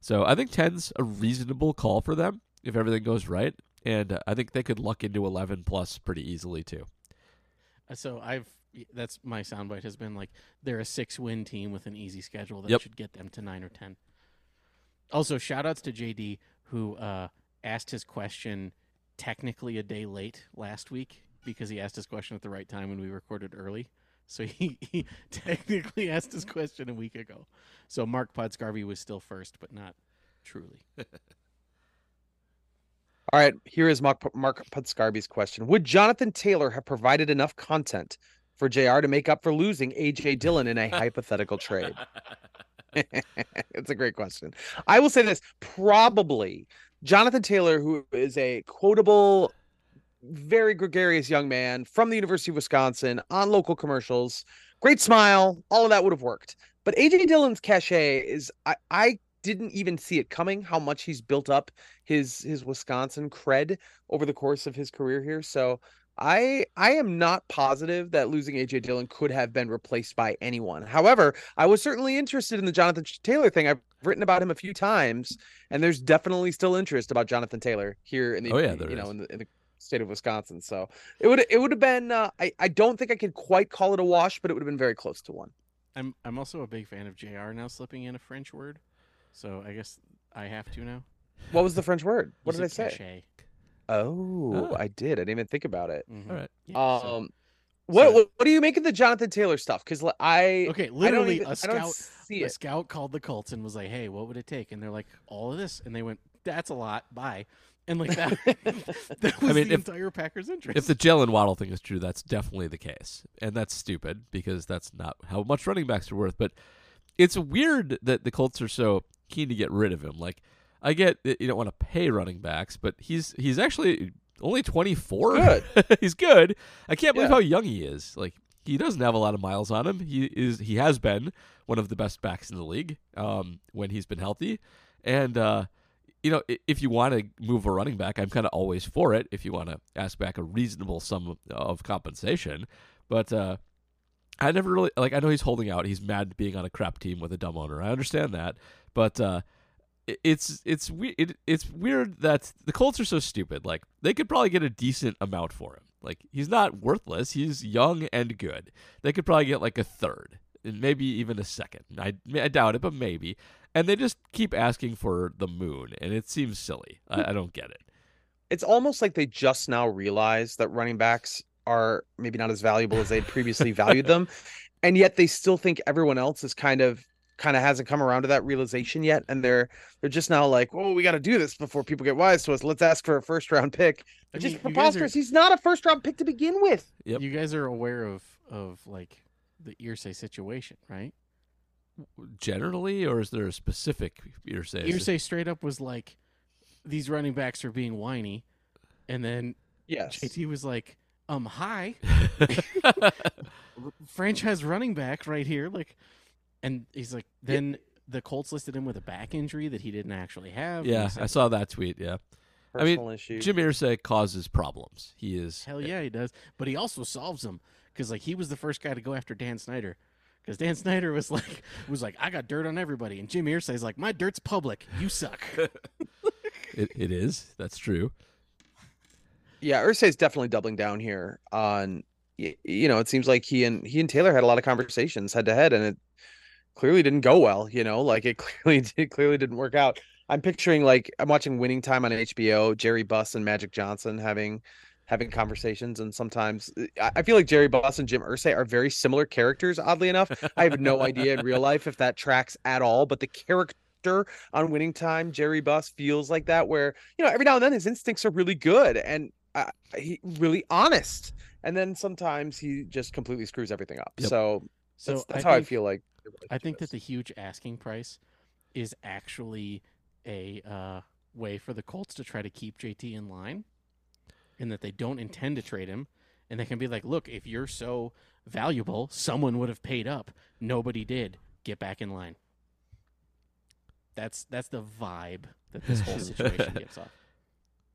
S2: so i think 10's a reasonable call for them if everything goes right and uh, i think they could luck into 11 plus pretty easily too
S4: Uh, So I've that's my soundbite has been like they're a six win team with an easy schedule that
S2: Yep.
S4: should get them to nine or ten. Also, shout outs to JD who uh, asked his question technically a day late last week because he asked his question at the right time when we recorded early. So he, [laughs] he technically asked his question a week ago. So Mark Podscarvy was still first, but not truly. [laughs]
S3: All right, here is Mark, Mark Putscarby's question. Would Jonathan Taylor have provided enough content for JR to make up for losing AJ Dillon in a [laughs] hypothetical trade? [laughs] it's a great question. I will say this probably Jonathan Taylor, who is a quotable, very gregarious young man from the University of Wisconsin on local commercials, great smile, all of that would have worked. But AJ Dillon's cachet is, I, I didn't even see it coming how much he's built up his his Wisconsin cred over the course of his career here. So I I am not positive that losing AJ Dillon could have been replaced by anyone. However, I was certainly interested in the Jonathan Taylor thing. I've written about him a few times, and there's definitely still interest about Jonathan Taylor here in the
S2: Oh, yeah,
S3: you
S2: there
S3: know in the, in the state of Wisconsin. So it would it would have been uh, I I don't think I could quite call it a wash, but it would have been very close to one.
S4: I'm I'm also a big fan of JR now slipping in a French word. So I guess I have to now.
S3: What was the French word? What did I say?
S4: cachet.
S3: Oh,
S2: Oh.
S3: I did. I didn't even think about it.
S4: Mhm.
S2: All right.
S4: Yeah, so-
S3: Um, What,
S4: So-
S3: what what do you make of the Jonathan Taylor stuff? Because I
S4: Okay,
S3: I don't
S4: literally
S3: even,
S4: a
S3: I don't
S4: scout
S3: see
S4: a
S3: it.
S4: scout called the Colts and was like, "Hey, what would it take?" And they're like, "All of this," and they went, "That's a lot. Bye." And like that, [laughs] [laughs] that was
S2: mean,
S4: the
S2: if-
S4: entire Packers' interest.
S2: If the Jaylen Waddle thing is true, that's definitely the case, and that's stupid because that's not how much running backs are worth. But it's weird that the Colts are so keen to get rid of him. Like, I get that you don't want to pay running backs, but he's he's actually only twenty four.
S3: Good. [laughs]
S2: he's good. I can't believe
S3: Yeah.
S2: how young he is. Like, he doesn't have a lot of miles on him. He is he has been one of the best backs in the league um, when he's been healthy, and. uh you know, if you want to move a running back, I'm kind of always for it. If you want to ask back a reasonable sum of compensation, but uh, I never really like. I know he's holding out. He's mad being on a crap team with a dumb owner. I understand that, but uh, it's it's we- it, it's weird that the Colts are so stupid. Like they could probably get a decent amount for him. Like he's not worthless. He's young and good. They could probably get like a third, and maybe even a second. I I doubt it, but maybe. And they just keep asking for the moon, and it seems silly. I, I don't get it.
S3: It's almost like they just now realize that running backs are maybe not as valuable as they previously valued them, [laughs] and yet they still think everyone else is kind of kind of hasn't come around to that realization yet, and they're they're just now like, oh, we got to do this before people get wise to us. Let's ask for a first round pick.
S4: I
S3: It's
S4: mean,
S3: just
S4: you guys are-
S3: preposterous. He's not a first round pick to begin with.
S2: Yep.
S4: You guys are aware of of like the Irsay situation, right?
S2: Generally, or is there a specific hearsay?
S4: Irsay straight up was like, "These running backs are being whiny," and then
S3: Yes.
S4: JT was like, "Um, hi, [laughs] [laughs] franchise running back right here." Like, and he's like, then the Colts listed him with a back injury that he didn't actually have. and
S2: yeah,
S4: he said,
S2: I saw that tweet. Yeah, I mean,
S3: Personal issue.
S2: Jim Irsay causes problems. He is
S4: Hell yeah, he does. But he also solves them because like he was the first guy to go after Dan Snyder. Because Dan [laughs] Snyder was like was like I got dirt on everybody, and Jim Irsay's like my dirt's public. You suck. [laughs] [laughs]
S2: It, it is. That's true.
S3: yeah, Irsay's definitely doubling down here on y- you know, it seems like he and he and Taylor had a lot of conversations head to head and it clearly didn't go well, you know, like it [laughs] clearly did, clearly didn't work out. I'm picturing like I'm watching Winning Time on HBO, Jerry Buss and Magic Johnson having having conversations and sometimes I I feel like Jerry Buss and Jim Irsay are very similar characters oddly enough. I have no idea in real life if that tracks at all, but the character on Winning Time, Jerry Buss feels like that where, you know, every now and then his instincts are really good and uh, he really honest. And then sometimes he just completely screws everything up.
S2: Yep.
S3: So
S4: So
S3: that's, that's
S4: I
S3: how I feel like. The
S4: I think that the huge asking price is actually a uh, way for the Colts to try to keep JT in line, and that they don't intend to trade him, and they can be like, "Look, if you're so valuable, someone would have paid up. Nobody did. Get back in line." That's that's the vibe that this whole [laughs] situation gives off.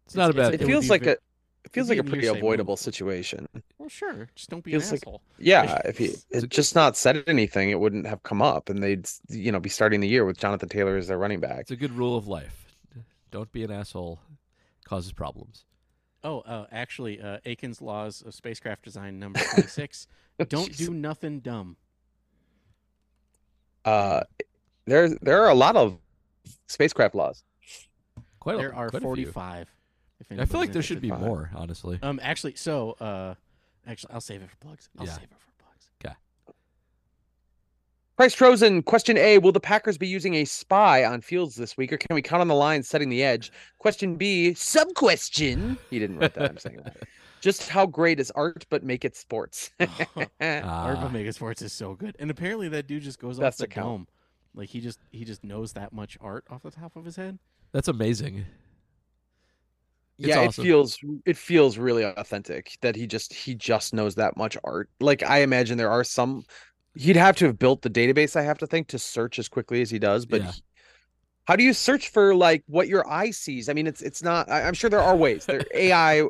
S2: It's not a bad.
S3: it
S4: would
S3: feels like
S4: ve-
S3: a it feels like a pretty avoidable
S4: move.
S3: situation.
S4: Well, sure, just don't be
S3: Feels
S4: an
S3: like-
S4: asshole.
S3: Yeah, [laughs] if he had just not said anything, it wouldn't have come up, and they'd you know be starting the year with Jonathan Taylor as their running back.
S2: It's a good rule of life. Don't be an asshole. Causes problems.
S4: Oh, uh, actually, uh, Akin's laws of spacecraft design number [laughs] twenty six. don't do nothing dumb.
S3: Uh, there there are a lot of spacecraft laws.
S2: Quite. A, lot.
S4: there are
S2: quite a few.
S4: forty five.
S2: I feel like there should be
S3: fine.
S2: more. Honestly.
S4: Um, actually, so uh, actually, I'll save it for plugs. I'll
S2: Yeah.
S4: save it for plugs. Okay.
S3: Price Trozen, question A Will the Packers be using a spy on Fields this week, or can we count on the line setting the edge? Question B, sub question. He didn't write that. I'm saying that. [laughs] Just how great is art, but make it sports? [laughs]
S4: Art [laughs]
S2: Ah.
S4: of Mega Sports is so good, and apparently that dude just goes
S3: That's
S4: off the
S3: the count.
S4: dome. Like he just he just knows that much art off the top of his head.
S2: That's amazing. It's
S3: yeah,
S2: awesome.
S3: it feels it feels really authentic that he just he just knows that much art. Like I imagine there are some he'd have to have built the database, I have to think, to search as quickly as he does. But
S2: Yeah.
S3: he- how do you search for like what your eye sees? I mean, it's it's not. I, I'm sure there are ways. There AI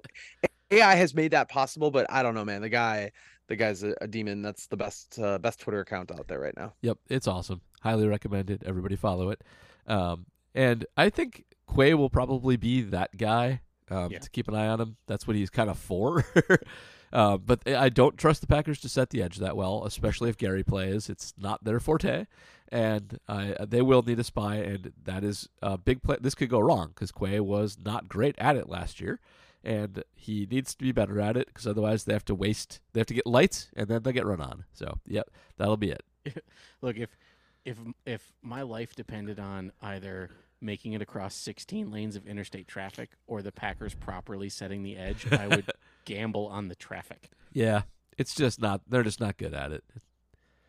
S3: AI has made that possible, but I don't know, man. The guy the guy's a, a demon. That's the best uh, best Twitter account out there right now.
S2: Yep, it's awesome. Highly recommended. Everybody follow it. Um, and I think Quay will probably be that guy um,
S4: Yeah.
S2: to keep an eye on him. That's what he's kind of for. [laughs] uh, but I don't trust the Packers to set the edge that well, especially if Gary plays. It's not their forte, and I, they will need a spy, and that is a big play. This could go wrong because Quay was not great at it last year. and he needs to be better at it because otherwise they have to waste. They have to get lights and then they get run on. So yep, that'll be it. [laughs]
S4: Look, if if if my life depended on either making it across 16 lanes of interstate traffic or the Packers properly setting the edge, I would [laughs] gamble on the traffic.
S2: Yeah, it's just not. They're just not good at it.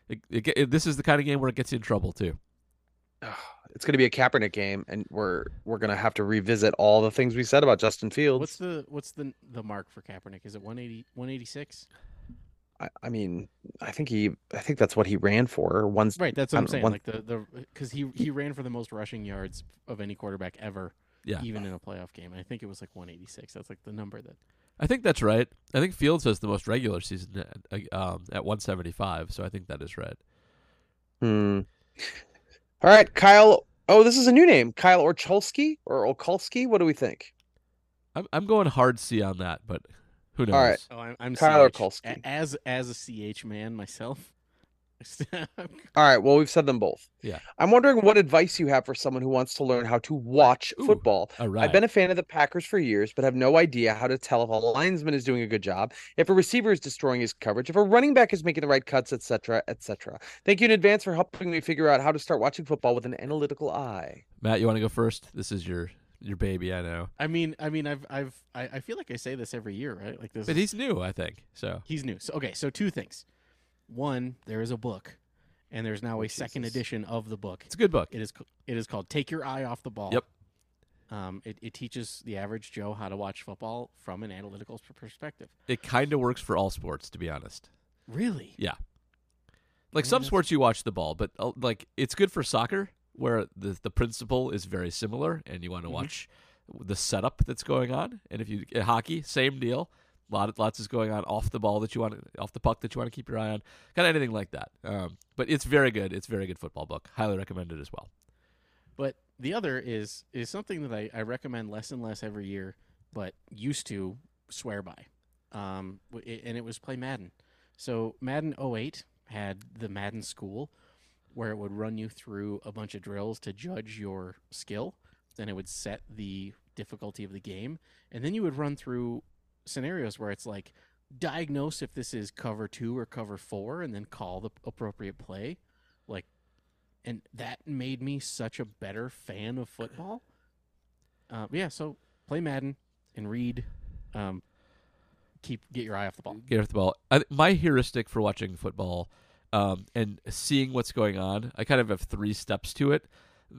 S2: It, it, it- this is the kind of game where it gets you in trouble too.
S3: It's going to be a Kaepernick game, and we're we're going to have to revisit all the things we said about Justin Fields.
S4: What's the what's the the mark for Kaepernick? Is it 180 186?
S3: I, I mean, I think he, I think that's what he ran for. Once,
S4: Right, that's what I'm
S3: don't
S4: saying.
S3: one-
S4: Like the the because he he ran for the most rushing yards of any quarterback ever,
S2: Yeah,
S4: even in a playoff game. I think it was like 186. That's like the number that.
S2: I think that's right. I think Fields has the most regular season at, uh, um, at 175, so I think that is right.
S3: Hmm. All right, Kyle. Oh, this is a new name, Kyle Orcholski or Okulski. What do we think?
S2: I'm I'm going hard C on that, but who knows?
S3: All right.
S4: Oh, I'm, I'm
S3: Kyle
S4: CH.
S3: Orkulski.
S4: A- As as a CH man myself. [laughs]
S3: All right. Well, we've said them both.
S2: Yeah.
S3: I'm wondering what advice you have for someone who wants to learn how to watch
S2: Ooh,
S3: football.
S2: All right.
S3: I've been a fan of the Packers for years, but have no idea how to tell if a linesman is doing a good job, if a receiver is destroying his coverage, if a running back is making the right cuts, etc., etc. Thank you in advance for helping me figure out how to start watching football with an analytical eye.
S2: Matt, you want to go first? This is your your baby, I know,
S4: I mean, I mean, I've I've I, I feel like I say this every year, right? Like this.
S2: but
S4: is-
S2: he's new, I think. So
S4: He's new. So okay, so two things. One, there is a book, and there's now
S3: Oh,
S4: a second edition of the book.
S2: it's a good book.
S4: It is, it is called "Take Your Eye Off the Ball."
S2: Yep.
S4: Um, it, it teaches the average Joe how to watch football from an analytical perspective.
S2: It kind of works for all sports, to be honest.
S4: Really?
S2: Yeah. Like
S4: Yeah,
S2: some sports, you watch the ball, but uh, like it's good for soccer, where the the principle is very similar, and you want to
S4: Mhm.
S2: watch the setup that's going on. And if you hockey, same deal. Lot lots is going on off the ball that you want, off the puck that you want to keep your eye on, kind of anything like that. Um, but it's very good. It's a very good football book. Highly recommended as well.
S4: But the other is is something that I, I recommend less and less every year, but used to swear by. Um, it- and it was play Madden. So Madden 08 had the Madden School, where it would run you through a bunch of drills to judge your skill. Then it would set the difficulty of the game, and then you would run through scenarios where it's like diagnose if this is cover two or cover four, and then call the appropriate play. Like and that made me such a better fan of football. Uh, yeah, so play Madden and read. Um, keep get your eye off the ball.
S2: Get off the ball. I, my heuristic for watching football um, and seeing what's going on, I kind of have three steps to it.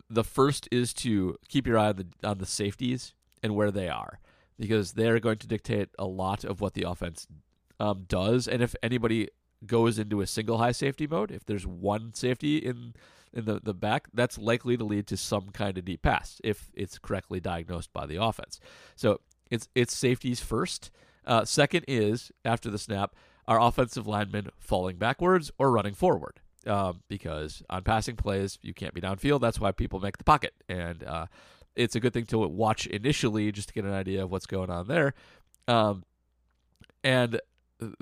S2: The first is to keep your eye on the on the safeties and where they are, because they're going to dictate a lot of what the offense um, does. And if anybody goes into a single high safety mode, if there's one safety in in the, the back, that's likely to lead to some kind of deep pass if it's correctly diagnosed by the offense. So it's it's safeties first. Uh, second is after the snap, our offensive linemen falling backwards or running forward. Um, because on passing plays, you can't be downfield. That's why people make the pocket. And uh, it's a good thing to watch initially just to get an idea of what's going on there. Um, and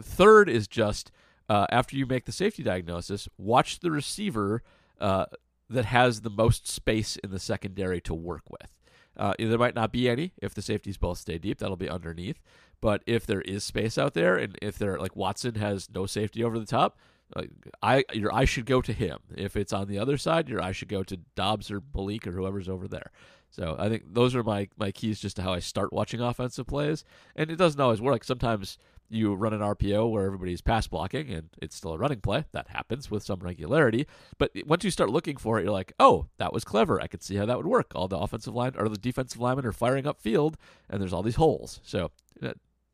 S2: third is just uh, after you make the safety diagnosis, watch the receiver uh, that has the most space in the secondary to work with. Uh, there might not be any if the safeties both stay deep. That'll be underneath. But if there is space out there, and if they're like Watson has no safety over the top, like I your eye should go to him. If it's on the other side, your eye should go to Doubs or Malik or whoever's over there. So I think those are my my keys just to how I start watching offensive plays. And it doesn't always work. Sometimes you run an RPO where everybody's pass blocking and it's still a running play. That happens with some regularity. But once you start looking for it, you're like, oh, that was clever. I could see how that would work. All the offensive line or the defensive linemen are firing up field, and there's all these holes. So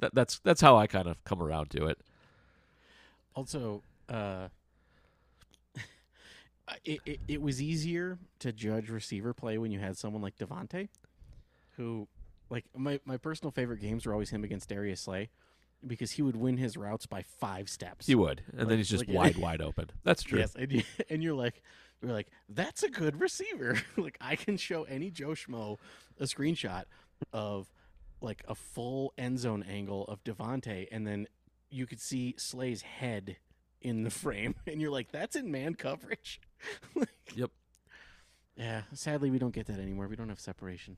S2: that, that, that's that's how I kind of come around to it.
S4: Also, uh, [laughs] it, it it was easier to judge receiver play when you had someone like Davante, who, like my my personal favorite games were always him against Darius Slay, because he would win his routes by five steps.
S2: He would, and then he's just
S4: like- [laughs]
S2: wide, wide open. That's true.
S4: Yes, and, you, [laughs] and you're like, you're like, that's a good receiver. like I can show any Joe Schmo a screenshot of like a full end zone angle of Davante, and then you could see Slay's head in the [laughs] frame, and you're like, that's in man coverage. [laughs] Like,
S2: Yep.
S4: Yeah. Sadly, we don't get that anymore. We don't have separation.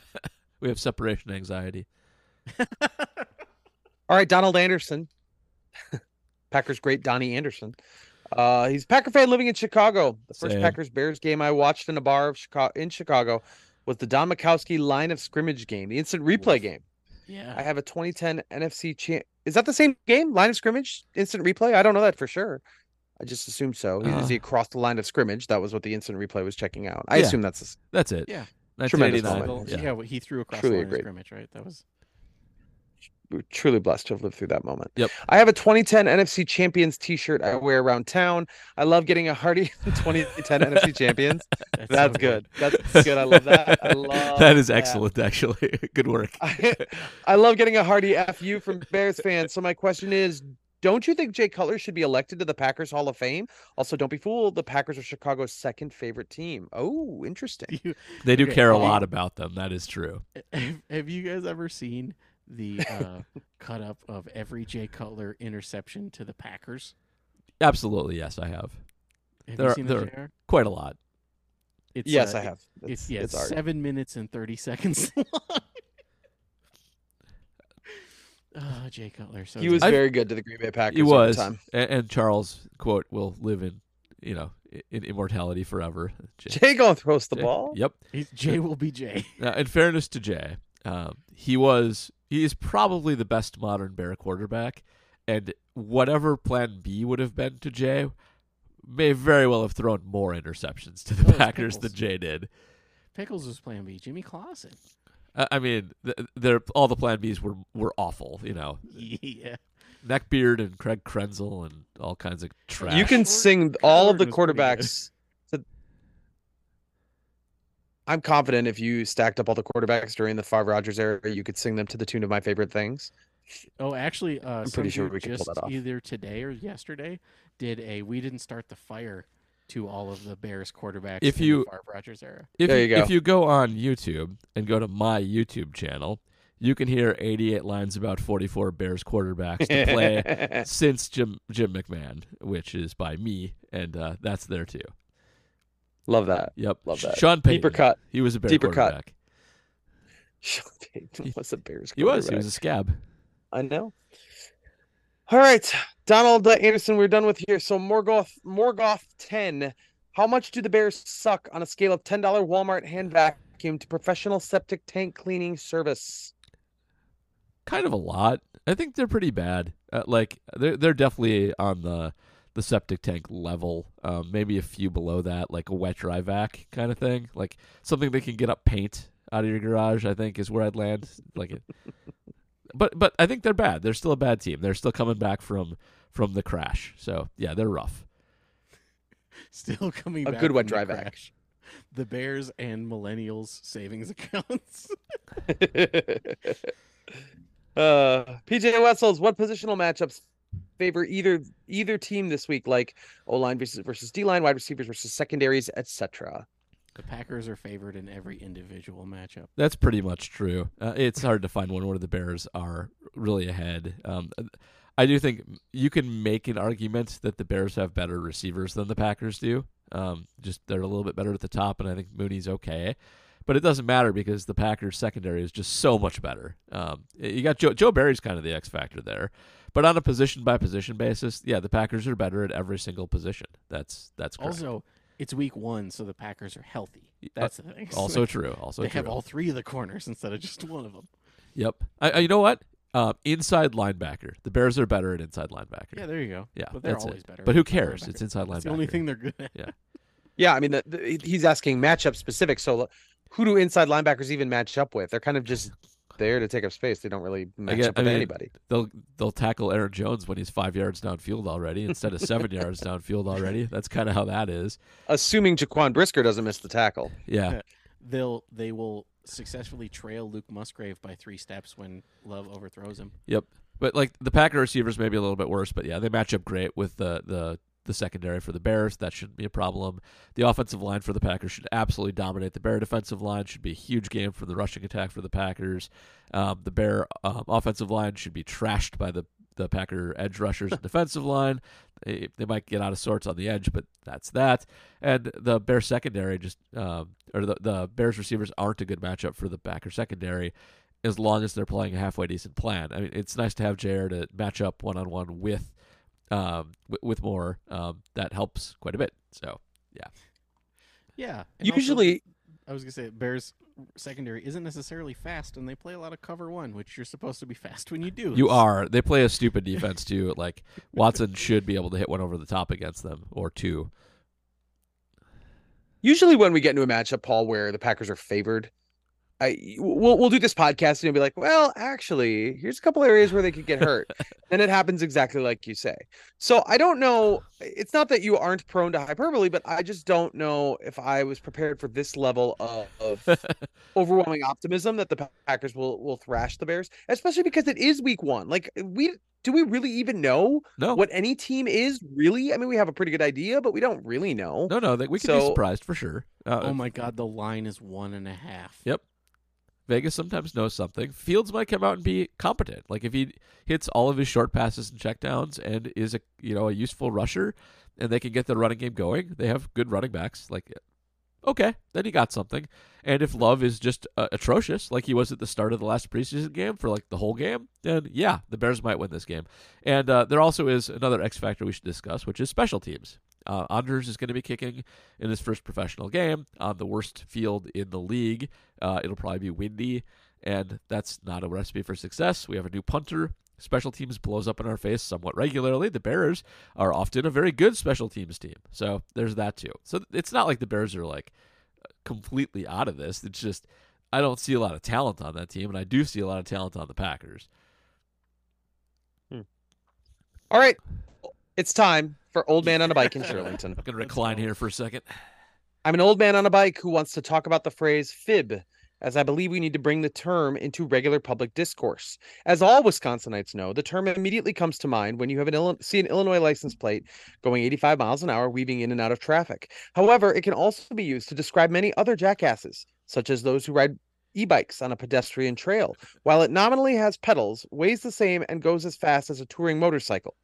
S4: [laughs]
S2: we have separation anxiety.
S3: All right, Donald Anderson, Packers great Donnie Anderson. Uh, he's a Packer fan living in Chicago. The first
S2: Same.
S3: Packers Bears game I watched in a bar of Chicago in Chicago was the Don Majkowski line of scrimmage game, the instant replay
S4: Oof.
S3: game.
S4: Yeah.
S3: I have a 2010 NFC champ. Is that the same game? Line of scrimmage, instant replay? I don't know that for sure. I just assumed so. He- Is he
S2: Uh.
S3: across the line of scrimmage? That was what the instant replay was checking out. I
S2: Yeah.
S3: assume that's the
S2: That's it.
S4: Yeah.
S3: Tremendous
S2: 1989.
S3: moment.
S4: yeah.
S2: Yeah.
S4: he threw across
S3: Truly
S4: the line of scrimmage, right? That was
S3: we're truly blessed to have lived through that moment.
S2: Yep.
S3: I have a 2010 NFC Champions T-shirt I wear around town. I love getting a hearty [laughs] 2010 NFC [laughs] Champions.
S4: that's,
S3: That's
S4: so
S3: good. That's good. I love that. I love
S2: that is excellent, actually. [laughs] Good work.
S3: I, I love getting a hearty fu from Bears fans. So my question is, don't you think Jay Cutler should be elected to the Packers Hall of Fame? Also, don't be fooled. The Packers are Chicago's second favorite team. Oh, interesting.
S4: You-
S2: They do
S4: Okay,
S2: care a lot about them. That is true.
S4: have, have you guys ever seen the uh, [laughs] cut up of every Jay Cutler interception to the Packers?
S2: Absolutely, yes, I have.
S4: Have
S2: There
S4: you
S2: are-
S4: seen
S2: there
S4: it,
S2: are- Quite a lot.
S4: It's,
S3: yes,
S4: uh,
S3: I have.
S4: It's,
S3: It's,
S4: yeah,
S3: it's
S4: it's
S3: art.
S4: seven minutes and thirty seconds [laughs] long. oh, Jay Cutler. So
S3: He was
S2: I-
S3: very good to the Green Bay Packers.
S2: He was,
S3: time.
S2: and, and Charles quote will live in, you know, in immortality forever. [laughs] Jay-
S3: Jay gonna throws the
S2: Jay-
S3: ball.
S2: Yep.
S4: He's, Jay will be Jay.
S2: Now, in fairness to Jay, um, he was he is probably the best modern Bear quarterback, and whatever Plan B would have been to Jay, may very well have thrown more interceptions to the
S4: That was
S2: Packers than Jay did.
S4: Pickles was Plan B. Jimmy Clausen.
S2: I I mean, th- they're, all the Plan Bs were were awful. You know,
S4: Yeah.
S2: Neckbeard and Craig Krenzel and all kinds of trash.
S3: You can sing all of the
S4: Jordan was pretty good.
S3: quarterbacks. To... I'm confident if you stacked up all the quarterbacks during the Favre Rodgers era, you could sing them to the tune of my favorite things.
S4: Oh, actually, uh,
S3: I'm pretty sure
S4: dude
S3: we can pull
S4: just
S3: that off.
S4: either today or yesterday did a "We didn't start the fire" to all of the Bears quarterbacks.
S2: If
S4: in
S2: you-
S4: the Favre Rodgers era,
S2: If
S3: There
S2: you,
S3: you go.
S2: if you go on YouTube and go to my YouTube channel, you can hear 88 lines about 44 Bears quarterbacks to play [laughs] since Jim Jim McMahon, which is by me, and uh, that's there too.
S3: Love that.
S2: Yep,
S3: Love that.
S2: Sean Payton,
S3: Deeper cut.
S2: He was a Bear
S3: Deeper cut.
S2: quarterback.
S3: Sean Payton was a Bears.
S2: He was. He was a scab.
S3: I know. All right, Donald Anderson, we're done with here. So Morgoth, Morgoth ten. How much do the Bears suck on a scale of ten dollar Walmart hand vacuum to professional septic tank cleaning service?
S2: Kind of a lot. I think they're pretty bad. Uh, like they're they're definitely on the the septic tank level. Um, maybe a few below that, like a wet dry vac kind of thing. Like something that can get up paint out of your garage. I think is where I'd land. Like it. But but I think they're bad. They're still a bad team. They're still coming back from from the crash. So yeah, they're rough.
S4: still coming.
S3: A
S4: back
S3: good wet dry vac.
S4: crash. The Bears and Millennials savings [laughs] accounts. [laughs]
S3: uh, PJ Wessels, what positional matchups favor either either team this week? Like O line versus versus D line, wide receivers versus secondaries, etc.
S4: the Packers are favored in every individual matchup.
S2: That's pretty much true. Uh, it's hard to find one where the Bears are really ahead. Um, I do think you can make an argument that the Bears have better receivers than the Packers do. Um, just they're a little bit better at the top, and I think Mooney's okay. But it doesn't matter because the Packers secondary is just so much better. Um, you got Joe, Joe Barry's kind of the X factor there, but on a position by position basis, yeah, the Packers are better at every single position. That's that's correct.
S4: Also, it's week one, so the Packers are healthy. That's the thing. [laughs]
S2: also true. Also
S4: they
S2: true.
S4: have all three of the corners instead of just one of them.
S2: Yep. I, I, you know what? Uh, inside linebacker. The Bears are better at inside linebacker.
S4: Yeah, there you go.
S2: Yeah,
S4: but they're
S2: that's it.
S4: always better.
S2: But who cares?
S4: linebacker.
S2: It's inside linebacker.
S4: It's the only thing they're good at.
S3: Yeah, I mean, the, the, he's asking matchup specific. So, who do inside linebackers even match up with? They're kind of just there to take up space. They don't really match
S2: get-
S3: up
S2: I
S3: with
S2: mean,
S3: anybody.
S2: They'll they'll tackle Aaron Jones when he's five yards downfield already instead of seven [laughs] yards downfield already. That's kind of how that is.
S3: Assuming Jaquan Brisker doesn't miss the tackle.
S2: Yeah.
S4: They'll they will successfully trail Luke Musgrave by three steps when Love overthrows him.
S2: Yep. But like the Packer receivers may be a little bit worse, but yeah, they match up great with the the the secondary for the Bears. That shouldn't be a problem. The offensive line for the Packers should absolutely dominate. The Bear defensive line should be a huge game for the rushing attack for the Packers. Um, the Bear um, offensive line should be trashed by the the Packer edge rushers and [laughs] defensive line. They, they might get out of sorts on the edge, but that's that. And the Bear secondary just um, or the the Bears receivers aren't a good matchup for the Packer secondary. as long as they're playing a halfway decent plan. I mean, it's nice to have JR to match up one on one with um, w- with Moore. Um, that helps quite a bit. So
S4: Yeah. and also-
S3: Usually,
S4: I was gonna say Bears secondary isn't necessarily fast, and they play a lot of cover one, which you're supposed to be [laughs] fast when you do.
S2: you are. They play a stupid defense too. [laughs] Like Watson should be able to hit one over the top against them or two.
S3: usually when we get into a matchup, Paul, where the Packers are favored, I we'll we'll do this podcast and you'll be like, well, actually, here's a couple areas where they could get hurt. [laughs] and it happens exactly like you say. So I don't know. It's not that you aren't prone to hyperbole, but I just don't know if I was prepared for this level of, of [laughs] overwhelming optimism that the Packers will will thrash the Bears, especially because it is week one. Like we do we really even know
S2: No,
S3: what any team is really? I mean, we have a pretty good idea, but we don't really know.
S2: no, no. They, we could be surprised for sure. Uh,
S4: Oh my God, the line is one and a half.
S2: Yep. Vegas sometimes knows something. Fields might come out and be competent. Like if he hits all of his short passes and checkdowns and is a you know a useful rusher, and they can get the running game going. They have good running backs. Like okay, then he got something. And if Love is just uh, atrocious, like he was at the start of the last preseason game for like the whole game, then yeah, the Bears might win this game. And uh, there also is another X factor we should discuss, which is special teams. Uh, Anders is going to be kicking in his first professional game on the worst field in the league. Uh, it'll probably be windy, and that's not a recipe for success. We have a new punter. Special teams blows up in our face somewhat regularly. The Bears are often a very good special teams team, so there's that too. So it's not like the Bears are like completely out of this. It's just I don't see a lot of talent on that team, and I do see a lot of talent on the Packers.
S3: All right, it's time for old man on a bike in [laughs] Shirlington.
S2: I'm gonna recline here for a second.
S3: I'm an old man on a bike who wants to talk about the phrase fib, as I believe we need to bring the term into regular public discourse. As all Wisconsinites know, the term immediately comes to mind when you have an see an Illinois license plate going 85 miles an hour weaving in and out of traffic. However, it can also be used to describe many other jackasses, such as those who ride e-bikes on a pedestrian trail. While it nominally has pedals, weighs the same and goes as fast as a touring motorcycle.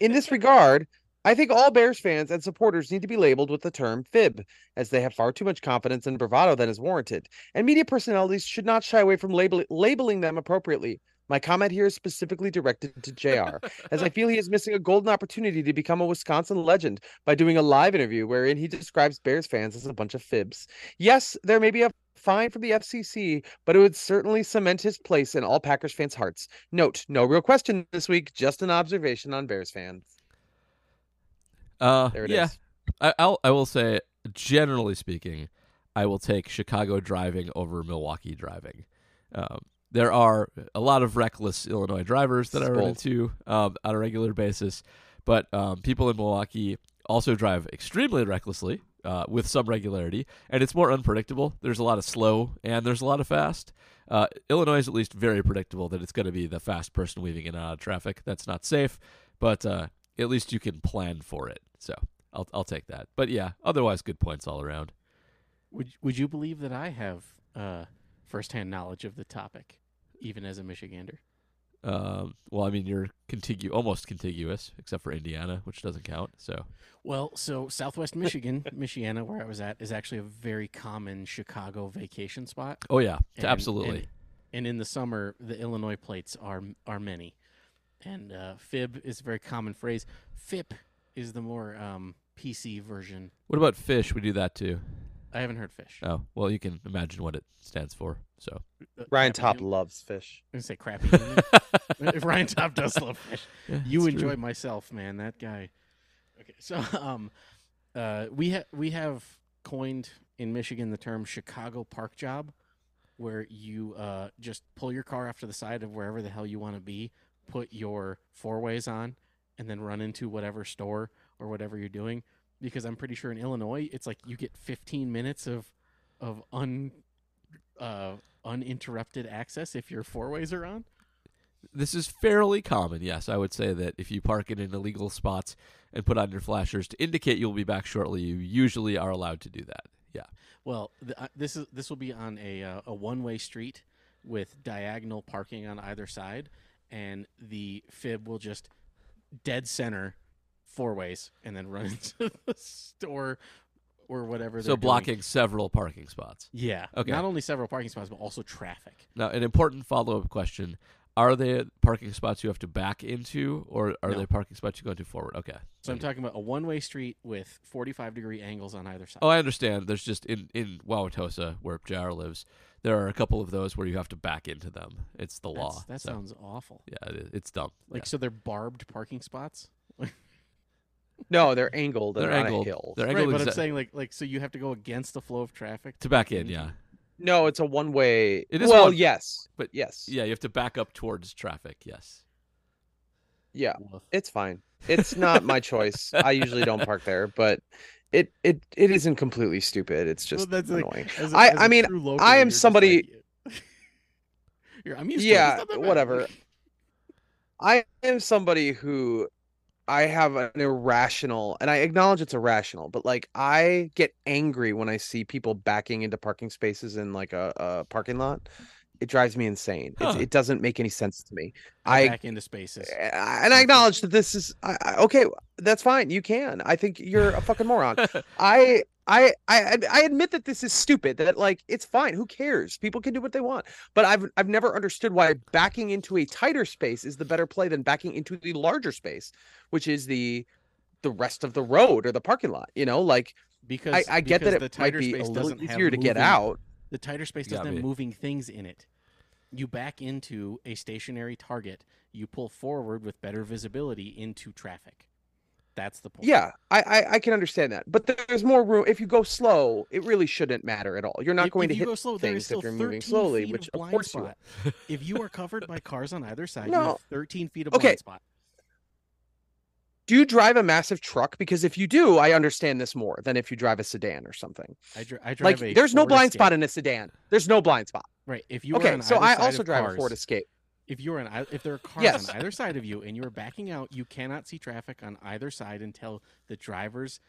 S3: In this [laughs] regard, I think all Bears fans and supporters need to be labeled with the term fib, as they have far too much confidence and bravado that is warranted, and media personalities should not shy away from label- labeling them appropriately. My comment here is specifically directed to JR, as I feel he is missing a golden opportunity to become a Wisconsin legend by doing a live interview wherein he describes Bears fans as a bunch of fibs. Yes, there may be a fine from the FCC, but it would certainly cement his place in all Packers fans' hearts. Note, no real question this week, just an observation on Bears fans.
S2: Uh,
S3: There it is.
S2: yeah, I, I'll I will say, generally speaking, I will take Chicago driving over Milwaukee driving. Um, there are a lot of reckless Illinois drivers that I run into um, on a regular basis, but um, people in Milwaukee also drive extremely recklessly uh, with some regularity, and it's more unpredictable. There's a lot of slow and there's a lot of fast. Uh, Illinois is at least very predictable that it's going to be the fast person weaving in and out of traffic. That's not safe, but uh, at least you can plan for it. So I'll I'll take that. But yeah, otherwise good points all around.
S4: Would Would you believe that I have uh, firsthand knowledge of the topic, even as a Michigander?
S2: Um, well, I mean you're contigu almost contiguous, except for Indiana, which doesn't count. So
S4: Well, so Southwest [laughs] Michigan, Michiana, where I was at, is actually a very common Chicago vacation spot.
S2: oh yeah,
S4: And-
S2: absolutely.
S4: And, and in the summer, the Illinois plates are are many, and uh, fib is a very common phrase. FIP is the more um, PC version.
S2: what about fish? We do that too.
S4: I haven't heard fish.
S2: Oh well, you can imagine what it stands for. So
S4: Uh,
S3: Ryan Top
S4: Union?
S3: loves fish.
S4: I'm gonna say crappy. [laughs] If Ryan Top does love fish, [laughs]
S2: Yeah,
S4: you enjoy
S2: true.
S4: myself, man. That guy. Okay, so [laughs] um, uh, we ha- we have coined in Michigan the term Chicago Park Job, where you uh just pull your car off to the side of wherever the hell you want to be, put your four ways on, and then run into whatever store or whatever you're doing. Because I'm pretty sure in Illinois, it's like you get 15 minutes of of un uh, uninterrupted access if your four ways are on.
S2: this is fairly common. Yes, I would say that if you park it in illegal spots and put on your flashers to indicate you'll be back shortly, you usually are allowed to do that. Yeah.
S4: Well, th- uh, this is this will be on a uh, a one way street with diagonal parking on either side, and the fib will just dead center four ways and then run [laughs] into the store or whatever.
S2: So
S4: they're doing.
S2: blocking several parking spots.
S4: Yeah.
S2: Okay.
S4: Not only several parking spots, but also traffic.
S2: Now, an important follow-up question: Are they parking spots you have to back into, or are
S4: No.
S2: they parking spots you go into forward? Okay.
S4: So I'm talking about a one-way street with 45 degree angles on either side.
S2: Oh, I understand. There's just in in Wauwatosa, where JR lives, there are a couple of those where you have to back into them. It's the
S4: That's-
S2: law.
S4: That
S2: So,
S4: sounds awful.
S2: yeah, it is. it's dumb.
S4: Like
S2: Yeah.
S4: so, they're barbed parking spots. [laughs]
S3: No, they're angled. and
S2: they're
S3: on
S2: angled.
S3: A hill.
S2: They're
S4: Right,
S2: angled
S4: but I'm saying like like so you have to go against the flow of traffic
S2: to back in. Yeah,
S3: No, it's a one way.
S2: It is
S3: well,
S2: one-
S3: yes,
S2: but
S3: yes,
S2: yeah, you have to back up towards traffic. Yes.
S3: yeah.
S4: Woof.
S3: It's fine. It's not my choice. I usually don't park there, but it it it isn't completely stupid. It's
S4: Well,
S3: just
S4: like-
S3: annoying.
S4: as a-
S3: I-
S4: as
S3: I
S4: a
S3: mean,
S4: local,
S3: I am somebody-
S4: like, [laughs] I'm used
S3: Yeah,
S4: to it. It's not that bad.
S3: whatever. I am somebody who I have an irrational, and I acknowledge it's irrational, but like I get angry when I see people backing into parking spaces in like a, a parking lot. It drives me insane.
S2: Huh.
S3: it doesn't make any sense to me.
S4: I
S3: I
S4: back into spaces.
S3: I- and I acknowledge that this is I, I- okay. That's fine. You can. I think you're a fucking moron. I, I, I, I admit that this is stupid. That like it's fine. Who cares? People can do what they want. But I've, I've never understood why backing into a tighter space is the better play than backing into the larger space, which is the, the rest of the road or the parking lot. You know, like
S4: Because
S3: I, I get
S4: because
S3: that
S4: the
S3: it might
S4: tighter
S3: be a little easier to get out.
S4: The tighter space
S2: Got
S4: doesn't have
S2: me.
S4: moving things in it. You back into a stationary target. You pull forward with better visibility into traffic. That's the point.
S3: Yeah, I, I, I can understand that. But there's more room. If you go slow, it really shouldn't matter at all. You're not
S4: If-
S3: going
S4: if
S3: to
S4: you
S3: hit
S4: go slow,
S3: things if you're moving slowly, which
S4: of
S3: of
S4: blind
S3: course you will.
S4: spot. if you are covered by [laughs] cars on either side, you
S3: No.
S4: have 13 feet of
S3: Okay.
S4: blind spot.
S3: Do you drive a massive truck? Because if you do, I understand this more than if you drive a sedan or something.
S4: I, dri- I drive
S3: Like, there's no
S4: Ford
S3: blind spot in a sedan. There's no blind spot.
S4: Right. If you are
S3: Okay,
S4: on
S3: so I also drive
S4: cars,
S3: a Ford Escape.
S4: if you are on if there are cars
S3: Yes.
S4: on either side of you and you are backing out, you cannot see traffic on either side until the driver's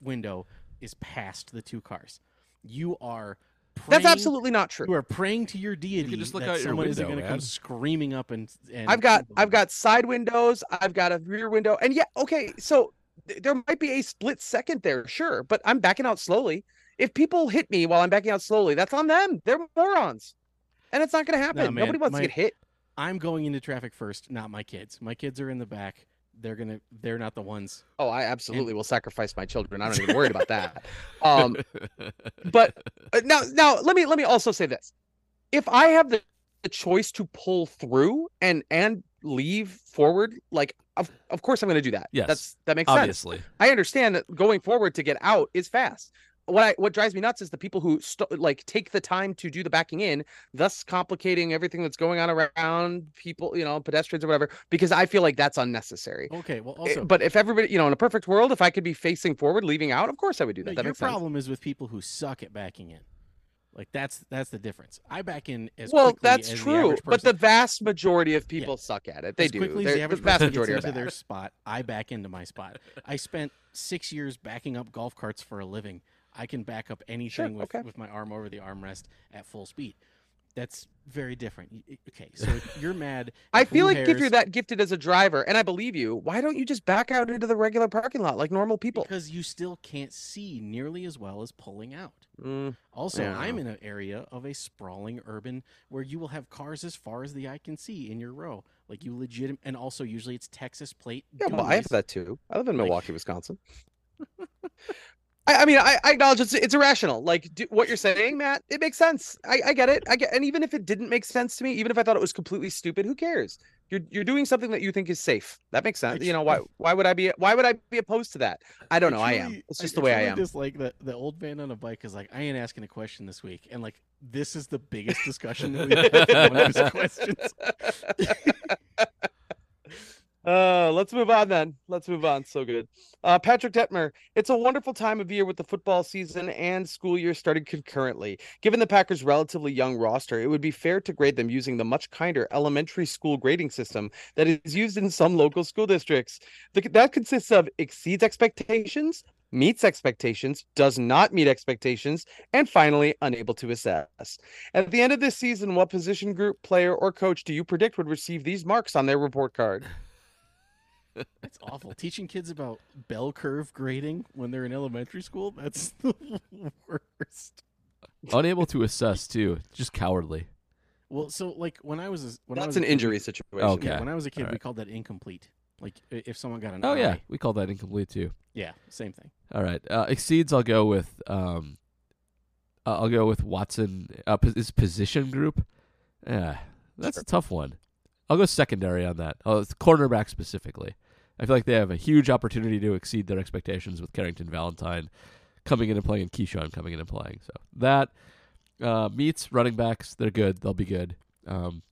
S4: window is past the two cars. You are praying,
S3: That's absolutely not true.
S4: you are praying to your deity You can
S2: just look
S4: that
S2: out your
S4: someone isn't
S2: window,
S4: going to come screaming up and, and
S3: I've got I've got side windows, I've got a rear window, and yeah, okay, so th- there might be a split second there, sure, but I'm backing out slowly. If people hit me while I'm backing out slowly, that's on them. They're morons, and it's not going to happen.
S4: man,
S3: Nobody wants
S4: my-
S3: to get hit.
S4: I'm going into traffic first, not my kids. My kids are in the back. They're gonna. They're not the ones.
S3: Oh, I absolutely will sacrifice my children. I'm not even worried about that. [laughs] Um, but uh, now now let me let me also say this if i have the, the choice to pull through and and leave forward like of, of course i'm going to do that
S2: Yes,
S3: that's that makes sense
S2: Obviously.
S3: i understand that going forward to get out is fast what I what drives me nuts is the people who st- like take the time to do the backing in, thus complicating everything that's going on around people, you know, pedestrians or whatever. Because I feel like that's unnecessary.
S4: Okay. Well,
S3: Eh,
S4: also,
S3: but if everybody, you know, in a perfect world, if I could be facing forward, leaving out, of course I would do
S4: No,
S3: that. That
S4: your
S3: makes sense.
S4: problem is with people who suck at backing in. Like that's that's the difference. I back in as
S3: well, that's
S4: as
S3: true,
S4: average
S3: but the vast majority of people suck at it. They
S4: as
S3: do.
S4: quickly as
S3: They're-
S4: the
S3: the
S4: average
S3: vast majority
S4: gets into their spot, I back into my spot. I spent six years backing up golf carts for a living. I can back up anything with,
S3: okay.
S4: with my arm over the armrest at full speed. That's very different. Okay, so you're [laughs] mad.
S3: I feel like if you're that gifted as a driver, and I believe you, why don't you just back out into the regular parking lot like normal people?
S4: because you still can't see nearly as well as pulling out.
S3: Mm,
S4: Also,
S3: Yeah.
S4: I'm in an area of a sprawling urban where you will have cars as far as the eye can see in your row. Like you legit, and also usually it's Texas plate.
S3: yeah, well, I have that too. I live in
S4: Like-
S3: Milwaukee, Wisconsin. [laughs] I, I mean, I, I acknowledge it's it's irrational. Like do, what you're saying, Matt, it makes sense. I, I get it. I get, and even if it didn't make sense to me, even if I thought it was completely stupid, who cares? You're you're doing something that you think is safe. That makes sense.
S4: I
S3: You know why? Why would I be? Why would I be opposed to that? I don't know. I, am. It's just the way I am.
S4: Just like the the old man on a bike is like, I ain't asking a question this week, and like this is the biggest discussion that we've had for one of his questions. [laughs]
S3: Uh, let's move on then. Let's move on. So good. Uh, Patrick Detmer, it's a wonderful time of year with the football season and school year starting concurrently. Given the Packers' relatively young roster, it would be fair to grade them using the much kinder elementary school grading system that is used in some local school districts. The, that consists of exceeds expectations, meets expectations, does not meet expectations, and finally, unable to assess. At the end of this season, what position group, player, or coach do you predict would receive these marks on their report card? [laughs]
S4: It's awful. Teaching kids about bell curve grading when they're in elementary school, that's [laughs] the worst.
S2: Unable to assess too. Just cowardly.
S4: Well, so like when I was a, when I was
S3: That's
S4: a
S3: an injury situation.
S2: Okay.
S4: Yeah, when I was a kid, we called that incomplete. Like if someone got an
S2: Oh yeah, we call that incomplete too.
S4: yeah, same thing.
S2: All right. Uh, exceeds. I'll go with. Um, uh, I'll go with Watson. Uh, pos- is position group. Yeah, that's a tough one. I'll go secondary on that. Oh, it's cornerback specifically. I feel like they have a huge opportunity to exceed their expectations with Carrington Valentine coming in and playing, and Keisean coming in and playing. So that uh, meets running backs. They're good. They'll be good. Um,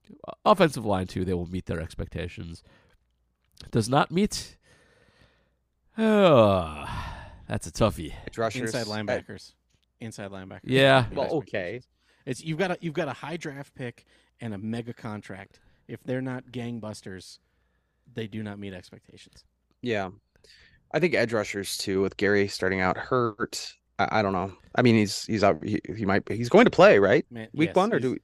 S2: offensive line too. They will meet their expectations. Does not meet. Oh, [sighs] that's a toughie.
S3: Edge rushers.
S4: Inside
S3: uh,
S4: linebackers. Inside linebackers.
S2: Yeah.
S3: Well, okay.
S4: It's you've got a you've got a high draft pick and a mega contract. If they're not gangbusters, they do not meet expectations.
S3: Yeah. I think edge rushers too, with Gary starting out hurt. I, I don't know. I mean, he's he's out. He, he might. He's going to play, right?
S4: Man,
S3: Week
S4: yes,
S3: one, or do we?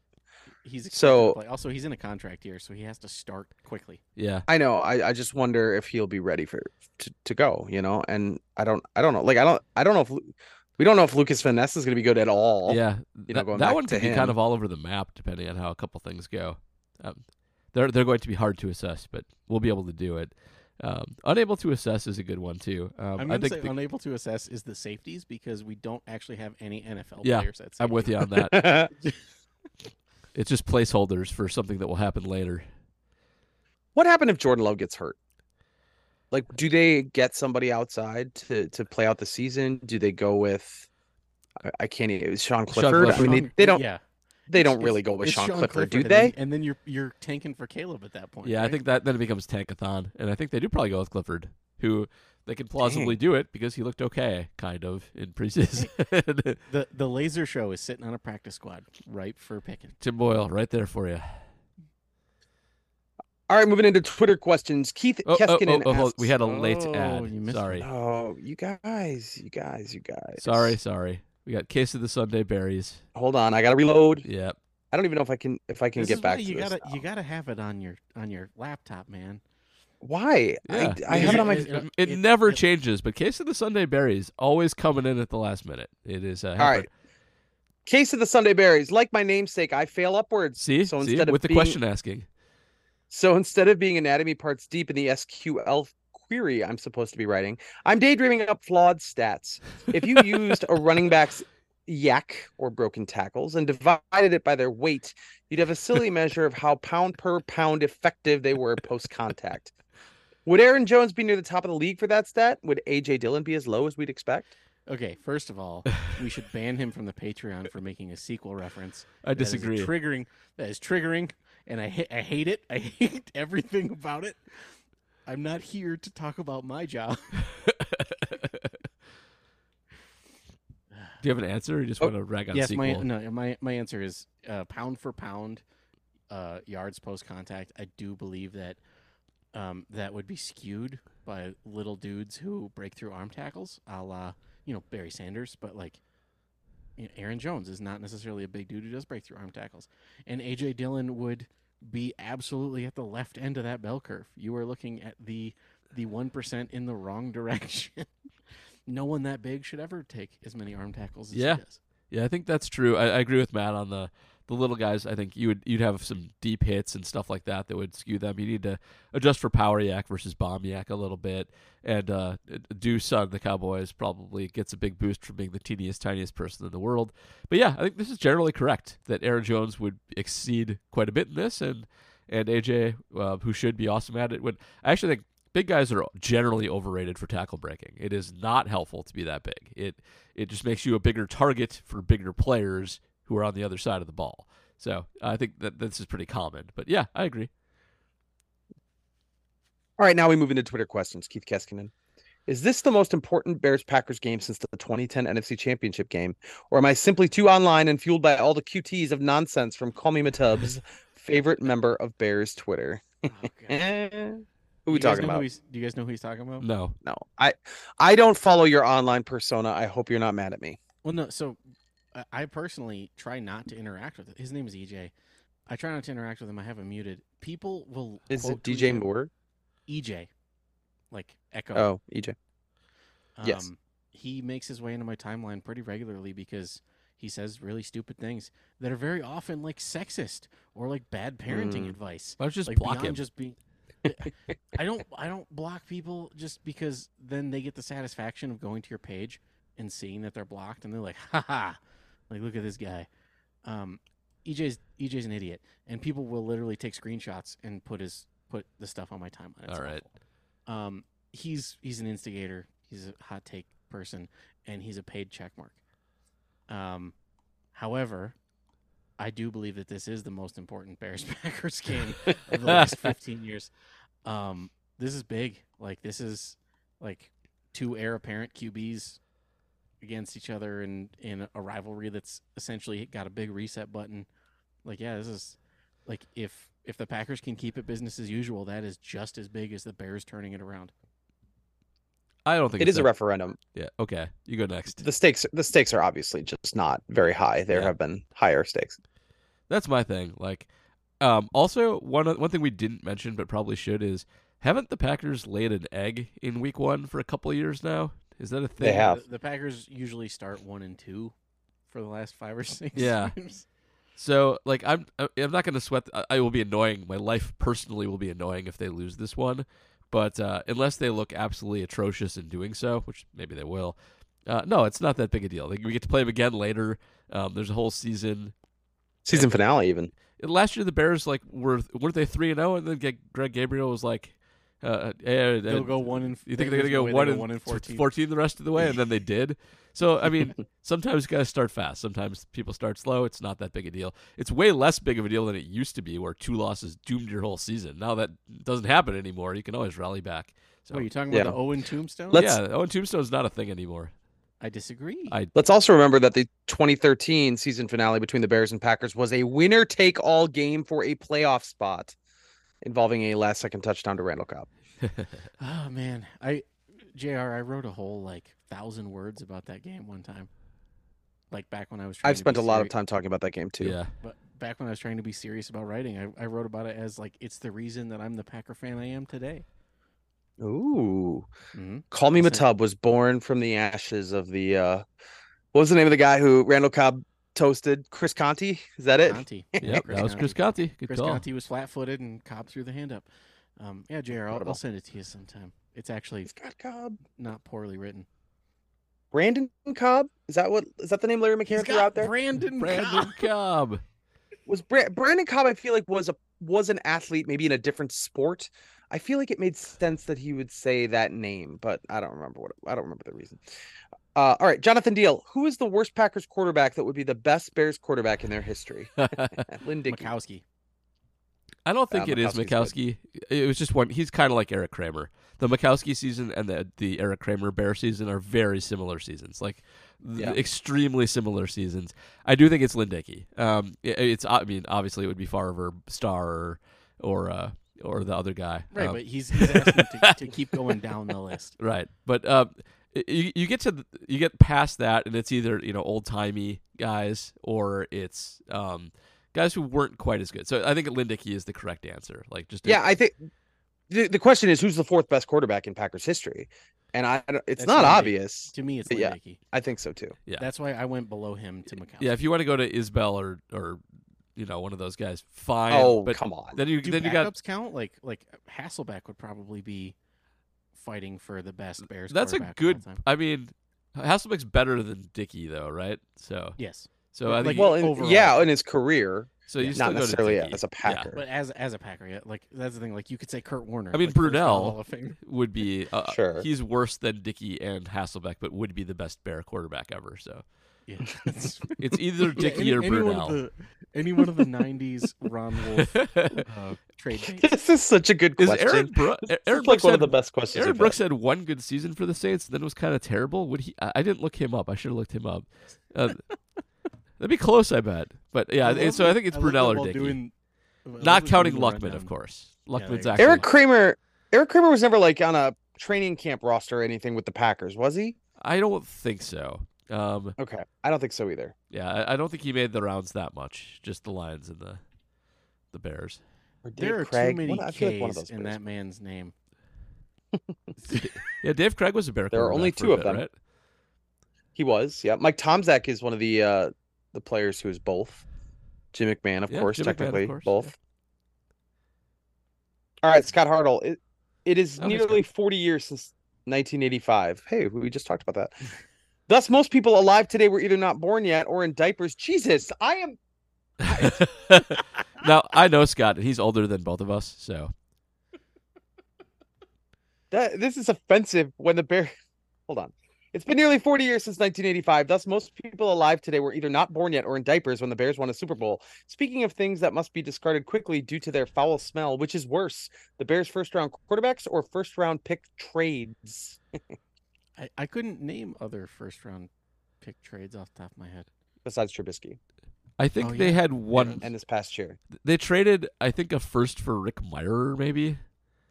S4: He's
S3: So-
S4: to. Also, he's in a contract year, so he has to start quickly.
S2: Yeah.
S3: I know. I, I just wonder if he'll be ready for to, to go. You know, and I don't. I don't know. Like I don't. I don't know if we don't know if Lukas Van Ness is going to be good at all.
S2: Yeah,
S3: you know,
S2: that,
S3: going
S2: that
S3: back
S2: one could be kind of all over the map depending on how a couple things go. Um, they're they're going to be hard to assess, but we'll be able to do it. Um, unable to assess is a good one too. Um,
S4: I'm going to say
S2: the-
S4: unable to assess is the safeties because we don't actually have any NFL
S2: Yeah,
S4: players at safety.
S2: I'm with you on that. [laughs] it's just placeholders for something that will happen later.
S3: what happened if Jordan Love gets hurt? Like, do they get somebody outside to to play out the season? Do they go with? I- I can't. even Sean Clifford.
S2: Clifford.
S3: I mean, they, they don't.
S4: Yeah,
S3: They don't
S4: It's-
S3: really go with
S4: it's
S3: Sean, Clifford,
S4: Clifford,
S3: do
S4: and
S3: they?
S4: then- and then you're you're tanking for Caleb at that point.
S2: Yeah, I think that then it becomes Tankathon, and I think they do probably go with Clifford, who they can plausibly do it because he looked okay, kind of in preseason. [laughs]
S4: the the laser show is sitting on a practice squad, ripe for picking.
S2: Tim Boyle, right there for you.
S3: All right, moving into Twitter questions. Keith
S2: Oh, oh, oh
S3: Keskinen
S2: oh, oh,
S3: asks,
S2: we had a late
S4: Oh,
S2: ad.
S4: you missed
S2: Sorry,
S3: Oh, you guys, you guys, you guys.
S2: sorry, sorry. We got case of the Sunday berries.
S3: Hold on, I gotta reload.
S2: Yep.
S3: I don't even know if I can if I can
S4: This
S3: get back to
S4: you
S3: this.
S4: gotta
S3: now.
S4: you gotta have it on your on your laptop, man.
S3: Why?
S2: Yeah.
S3: I, I have it on my.
S4: It-
S2: It,
S4: it-
S2: it never
S4: it-
S2: changes, but case of the Sunday berries always coming in at the last minute. It is uh,
S3: All right. Case of the Sunday berries. Like my namesake, I fail upwards.
S2: See,
S3: so
S2: see,
S3: instead of
S2: with the
S3: being,
S2: question asking.
S3: So instead of being anatomy parts deep in the SQL query I'm supposed to be writing, I'm daydreaming up flawed stats. If you used a running back's YAC or broken tackles and divided it by their weight, you'd have a silly [laughs] measure of how pound per pound effective they were post contact. Would Aaron Jones be near the top of the league for that stat? Would AJ Dillon be as low as we'd expect?
S4: Okay, first of all, we should ban him from the Patreon for making a sequel reference. [laughs]
S2: I
S4: That is
S2: disagree.
S4: triggering. That is triggering, and I ha- I hate it. I [laughs] hate everything about it. I'm not here to talk about my job. [laughs]
S2: Do you have an answer, or you just
S3: Oh,
S2: want to rag on
S4: yes,
S2: sequel?
S4: my no, my my answer is uh, pound for pound, uh, yards post contact. I do believe that um, that would be skewed by little dudes who break through arm tackles, a la you know Barry Sanders, but like you know, Aaron Jones is not necessarily a big dude who does break through arm tackles, and AJ Dillon would be absolutely at the left end of that bell curve. You are looking at the the one percent in the wrong [laughs] direction. no one that big should ever take as many arm tackles as
S2: Yeah.
S4: he does.
S2: Yeah, I think that's true. I, I agree with Matt on the the little guys. I think you would you'd have some deep hits and stuff like that that would skew them. You need to adjust for power YAC versus bomb YAC a little bit. And uh, Deuce the Cowboys probably gets a big boost from being the teeniest, tiniest person in the world. But yeah, I think this is generally correct that Aaron Jones would exceed quite a bit in this, and and AJ, uh, who should be awesome at it, would. I actually think big guys are generally overrated for tackle breaking. It is not helpful to be that big. It it just makes you a bigger target for bigger players who are on the other side of the ball. So I think that this is pretty common. But yeah, I agree.
S3: All right, now we move into Twitter questions. Keith Keskinen. Is this the most important Bears Packers game since the 2010 NFC Championship game? Or am I simply too online and fueled by all the QTs of nonsense from Call Me Matub's [laughs] favorite member of Bears Twitter?
S4: Oh, [laughs]
S3: Who
S4: Do
S3: we talking about?
S4: do you guys know who he's talking about?
S2: No.
S3: No, I I don't follow your online persona. I hope you're not mad at me.
S4: Well, no. So, I- I personally try not to interact with it. His name is EJ. I try not to interact with him. I have him muted. People will.
S3: Is it DJ
S4: him-
S3: Moore?
S4: EJ. like Echo.
S3: Oh, EJ.
S4: Um,
S3: yes.
S4: He makes his way into my timeline pretty regularly because he says really stupid things that are very often like sexist or like bad parenting
S3: Mm.
S4: advice.
S2: Why don't just
S4: like
S2: block him?
S4: just being I don't I don't block people just because then they get the satisfaction of going to your page and seeing that they're blocked and they're like, haha, like look at this guy. Um EJ's EJ's an idiot. And people will literally take screenshots and put his put the stuff on my timeline. It's
S2: All right.
S4: awful. Um he's he's an instigator, he's a hot take person, and he's a paid check mark. Um however, I do believe that this is the most important [laughs] Bears Packers game of the last [laughs] 15 years. Um, this is big. Like this is like two heir apparent QBs against each other in in a rivalry that's essentially got a big reset button. Like yeah, this is like if if the Packers can keep it business as usual, that is just as big as the Bears turning it around.
S2: I don't think it's
S3: is a referendum.
S2: Yeah. Okay. You go next.
S3: The stakes the stakes are obviously just not very high. There
S2: Yeah.
S3: have been higher stakes.
S2: That's my thing. Like, um, also one one thing we didn't mention but probably should is haven't the Packers laid an egg in Week One for a couple of years now? Is that a thing?
S3: They have.
S4: The, the Packers usually start one and two for the last five or [laughs] six.
S2: Yeah.
S4: games.
S2: So like I'm I- I'm not going to sweat. I- I will be annoying. My life personally will be annoying if they lose this one, but uh, unless they look absolutely atrocious in doing so, which maybe they will. Uh, no, it's not that big a deal. Like, we get to play them again later. Um, there's a whole season.
S3: Season finale even.
S2: Last year the Bears like were weren't they three and zero, and then Greg Gabriel was like, uh, hey,
S4: They'll
S2: uh,
S4: go one and.
S2: You think
S4: there's
S2: they're gonna go
S4: way they
S2: one
S4: go
S2: and
S4: one and 14.
S2: 14 the rest of the way, and then they did. So I mean, [laughs] sometimes you gotta start fast. Sometimes people start slow. It's not that big a deal. It's way less big of a deal than it used to be, where two losses doomed your whole season. Now that doesn't happen anymore. You can always rally back. So
S4: What are you talking
S3: Yeah.
S4: about? The Owen Tombstone?
S3: Let's-
S2: yeah, Owen Tombstone's not a thing anymore.
S4: I disagree.
S2: I-
S3: Let's also remember that the 2013 season finale between the Bears and Packers was a winner take all game for a playoff spot involving a last second touchdown to Randall Cobb. [laughs]
S4: oh man, I Jr. I wrote a whole like thousand words about that game one time. Like back when I was. Trying
S3: I've
S4: to
S3: spent
S4: be
S3: a lot of time talking about that game too.
S2: Yeah,
S4: But back when I was trying to be serious about writing, I, I wrote about it as like it's the reason that I'm the Packer fan I am today.
S3: Ooh.
S4: Mm-hmm.
S3: Call Me Matub was born from the ashes of the uh what was the name of the guy who Randall Cobb toasted? Chris Conte? Is that it?
S4: Conte. [laughs]
S2: yep, that was Chris Conte. Good
S4: Chris
S2: call.
S4: Conte was flat-footed and Cobb threw the hand up. Um, yeah, Jr. I'll, I'll send it to you sometime. It's actually
S3: Scott Cobb.
S4: not poorly written.
S3: Brandon Cobb? Is that what is that the name Larry McCarren threw out there?
S4: Brandon.
S2: Brandon Cobb. [laughs]
S3: was Bra- Brandon Cobb I feel like was a was an athlete maybe in a different sport. I feel like it made sense that he would say that name, but I don't remember what I don't remember the reason. Uh, all right, Jonathan Deal. Who is the worst Packers quarterback that would be the best Bears quarterback in their history? [laughs] Lynn Dickey.
S4: Majkowski.
S2: I don't think
S3: Uh,
S2: it is
S3: Majkowski's
S2: Majkowski. It was just one. He's kind of like Erik Kramer. The Majkowski season and the the Erik Kramer Bear season are very similar seasons, like th-
S3: Yeah.
S2: extremely similar seasons. I do think it's Lynn Dickey. Um, it- it's I mean obviously it would be Favre, Starr, or or, uh, or the other guy.
S4: Right,
S2: Um,
S4: but he's, he's asking to, to keep going down the list. [laughs]
S2: Right, but um, y- you you get to the, you get past that, and it's either you know old timey guys or it's um guys who weren't quite as good. So I think Lynn Dickey is the correct answer. Like just
S3: Yeah, I think the, the question is who's the fourth best quarterback in Packers history, and I I don't- it's not
S4: Lynn Dickey.
S3: obvious.
S4: To me, it's
S3: Yeah. I think so too.
S2: Yeah.
S4: That's why I went below him to Majkowski.
S2: yeah. If you want to go to Isbell or or you know one of those guys, fine.
S3: oh
S2: but
S3: come on.
S2: then you
S4: Do
S2: then you
S4: backups
S2: got
S4: count? Like like Hasselbeck would probably be fighting for the best Bears.
S2: that's a
S4: quarterback of all
S2: good.
S4: time.
S2: I mean, Hasselbeck's better than Dickey though, right? So
S4: Yes,
S2: so I
S4: Like,
S2: think
S3: well, in-
S4: overall.
S3: yeah, in his career,
S2: so you
S4: yeah,
S2: still
S3: not
S2: go to
S3: necessarily
S2: Dickey.
S3: as a
S2: Yeah.
S3: Packer.
S4: but as as a Packer, yeah, like that's the thing. Like you could say Kurt Warner.
S2: I mean,
S4: like,
S2: Brunell.
S4: Hall of Fame. [laughs]
S2: would be uh,
S3: Sure.
S2: He's worse than Dickey and Hasselbeck, but would be the best Bear quarterback ever. So
S4: Yeah, it's [laughs]
S2: it's either
S4: Yeah,
S2: Dickey
S4: any,
S2: or
S4: any
S2: Brunell.
S4: the any one of the '90s Ron Wolf [laughs] uh, trade dates.
S3: this is such a good
S2: Is
S3: question.
S2: Aaron, Bro-
S3: This
S2: Aaron
S3: is
S2: Brooks
S3: like one
S2: had,
S3: of the best questions.
S2: Aaron Brooks
S3: had.
S2: had one good season for the Saints, and then was kind of terrible. Would he? I I didn't look him up. I should have looked him up. Uh, that'd be close, I bet. But yeah,
S4: love
S2: so I think it's
S4: love that
S2: Brunell or
S4: while
S2: Dickey.
S4: doing-
S2: Not counting Luckman, of course.
S4: there
S2: Luckman's
S4: you go.
S2: actually
S3: Erik Kramer. Erik Kramer was never like on a training camp roster or anything with the Packers, was he?
S2: I don't think so. Um,
S3: Okay, I don't think so either.
S2: yeah, I, I don't think he made the rounds that much. Just the Lions and the the Bears.
S3: Or Dave
S4: There are
S3: Craig.
S4: too many
S3: One- I feel like one of those
S4: in that man's name. [laughs]
S2: yeah, Dave Craig was a bear.
S3: There are only two of
S2: bit,
S3: them.
S2: right?
S3: He was, yeah. Mike Tomczak is one of the uh the players who is both. Jim McMahon, of
S2: Yeah,
S3: course,
S2: Jim McMahon, of
S3: technically
S2: course,
S3: both.
S2: yeah.
S3: All right, Scott Hartle. It, it is
S2: Okay,
S3: nearly 40 years since 1985. Hey, we just talked about that. [laughs] Thus, most people alive today were either not born yet or in diapers. Jesus, I am. [laughs]
S2: now I know Scott, and he's older than both of us, so
S3: That this is offensive. When the bear, hold on. It's been nearly 40 years since 1985. Thus, most people alive today were either not born yet or in diapers when the Bears won a Super Bowl. Speaking of things that must be discarded quickly due to their foul smell, which is worse, the Bears' first round quarterbacks or first round pick trades? [laughs]
S4: I, I couldn't name other first round pick trades off the top of my head.
S3: Besides Trubisky
S2: I think
S4: Oh,
S2: they
S4: yeah.
S2: had one.
S3: and this past year.
S2: They traded, I think, a first for Rick Mirer, maybe,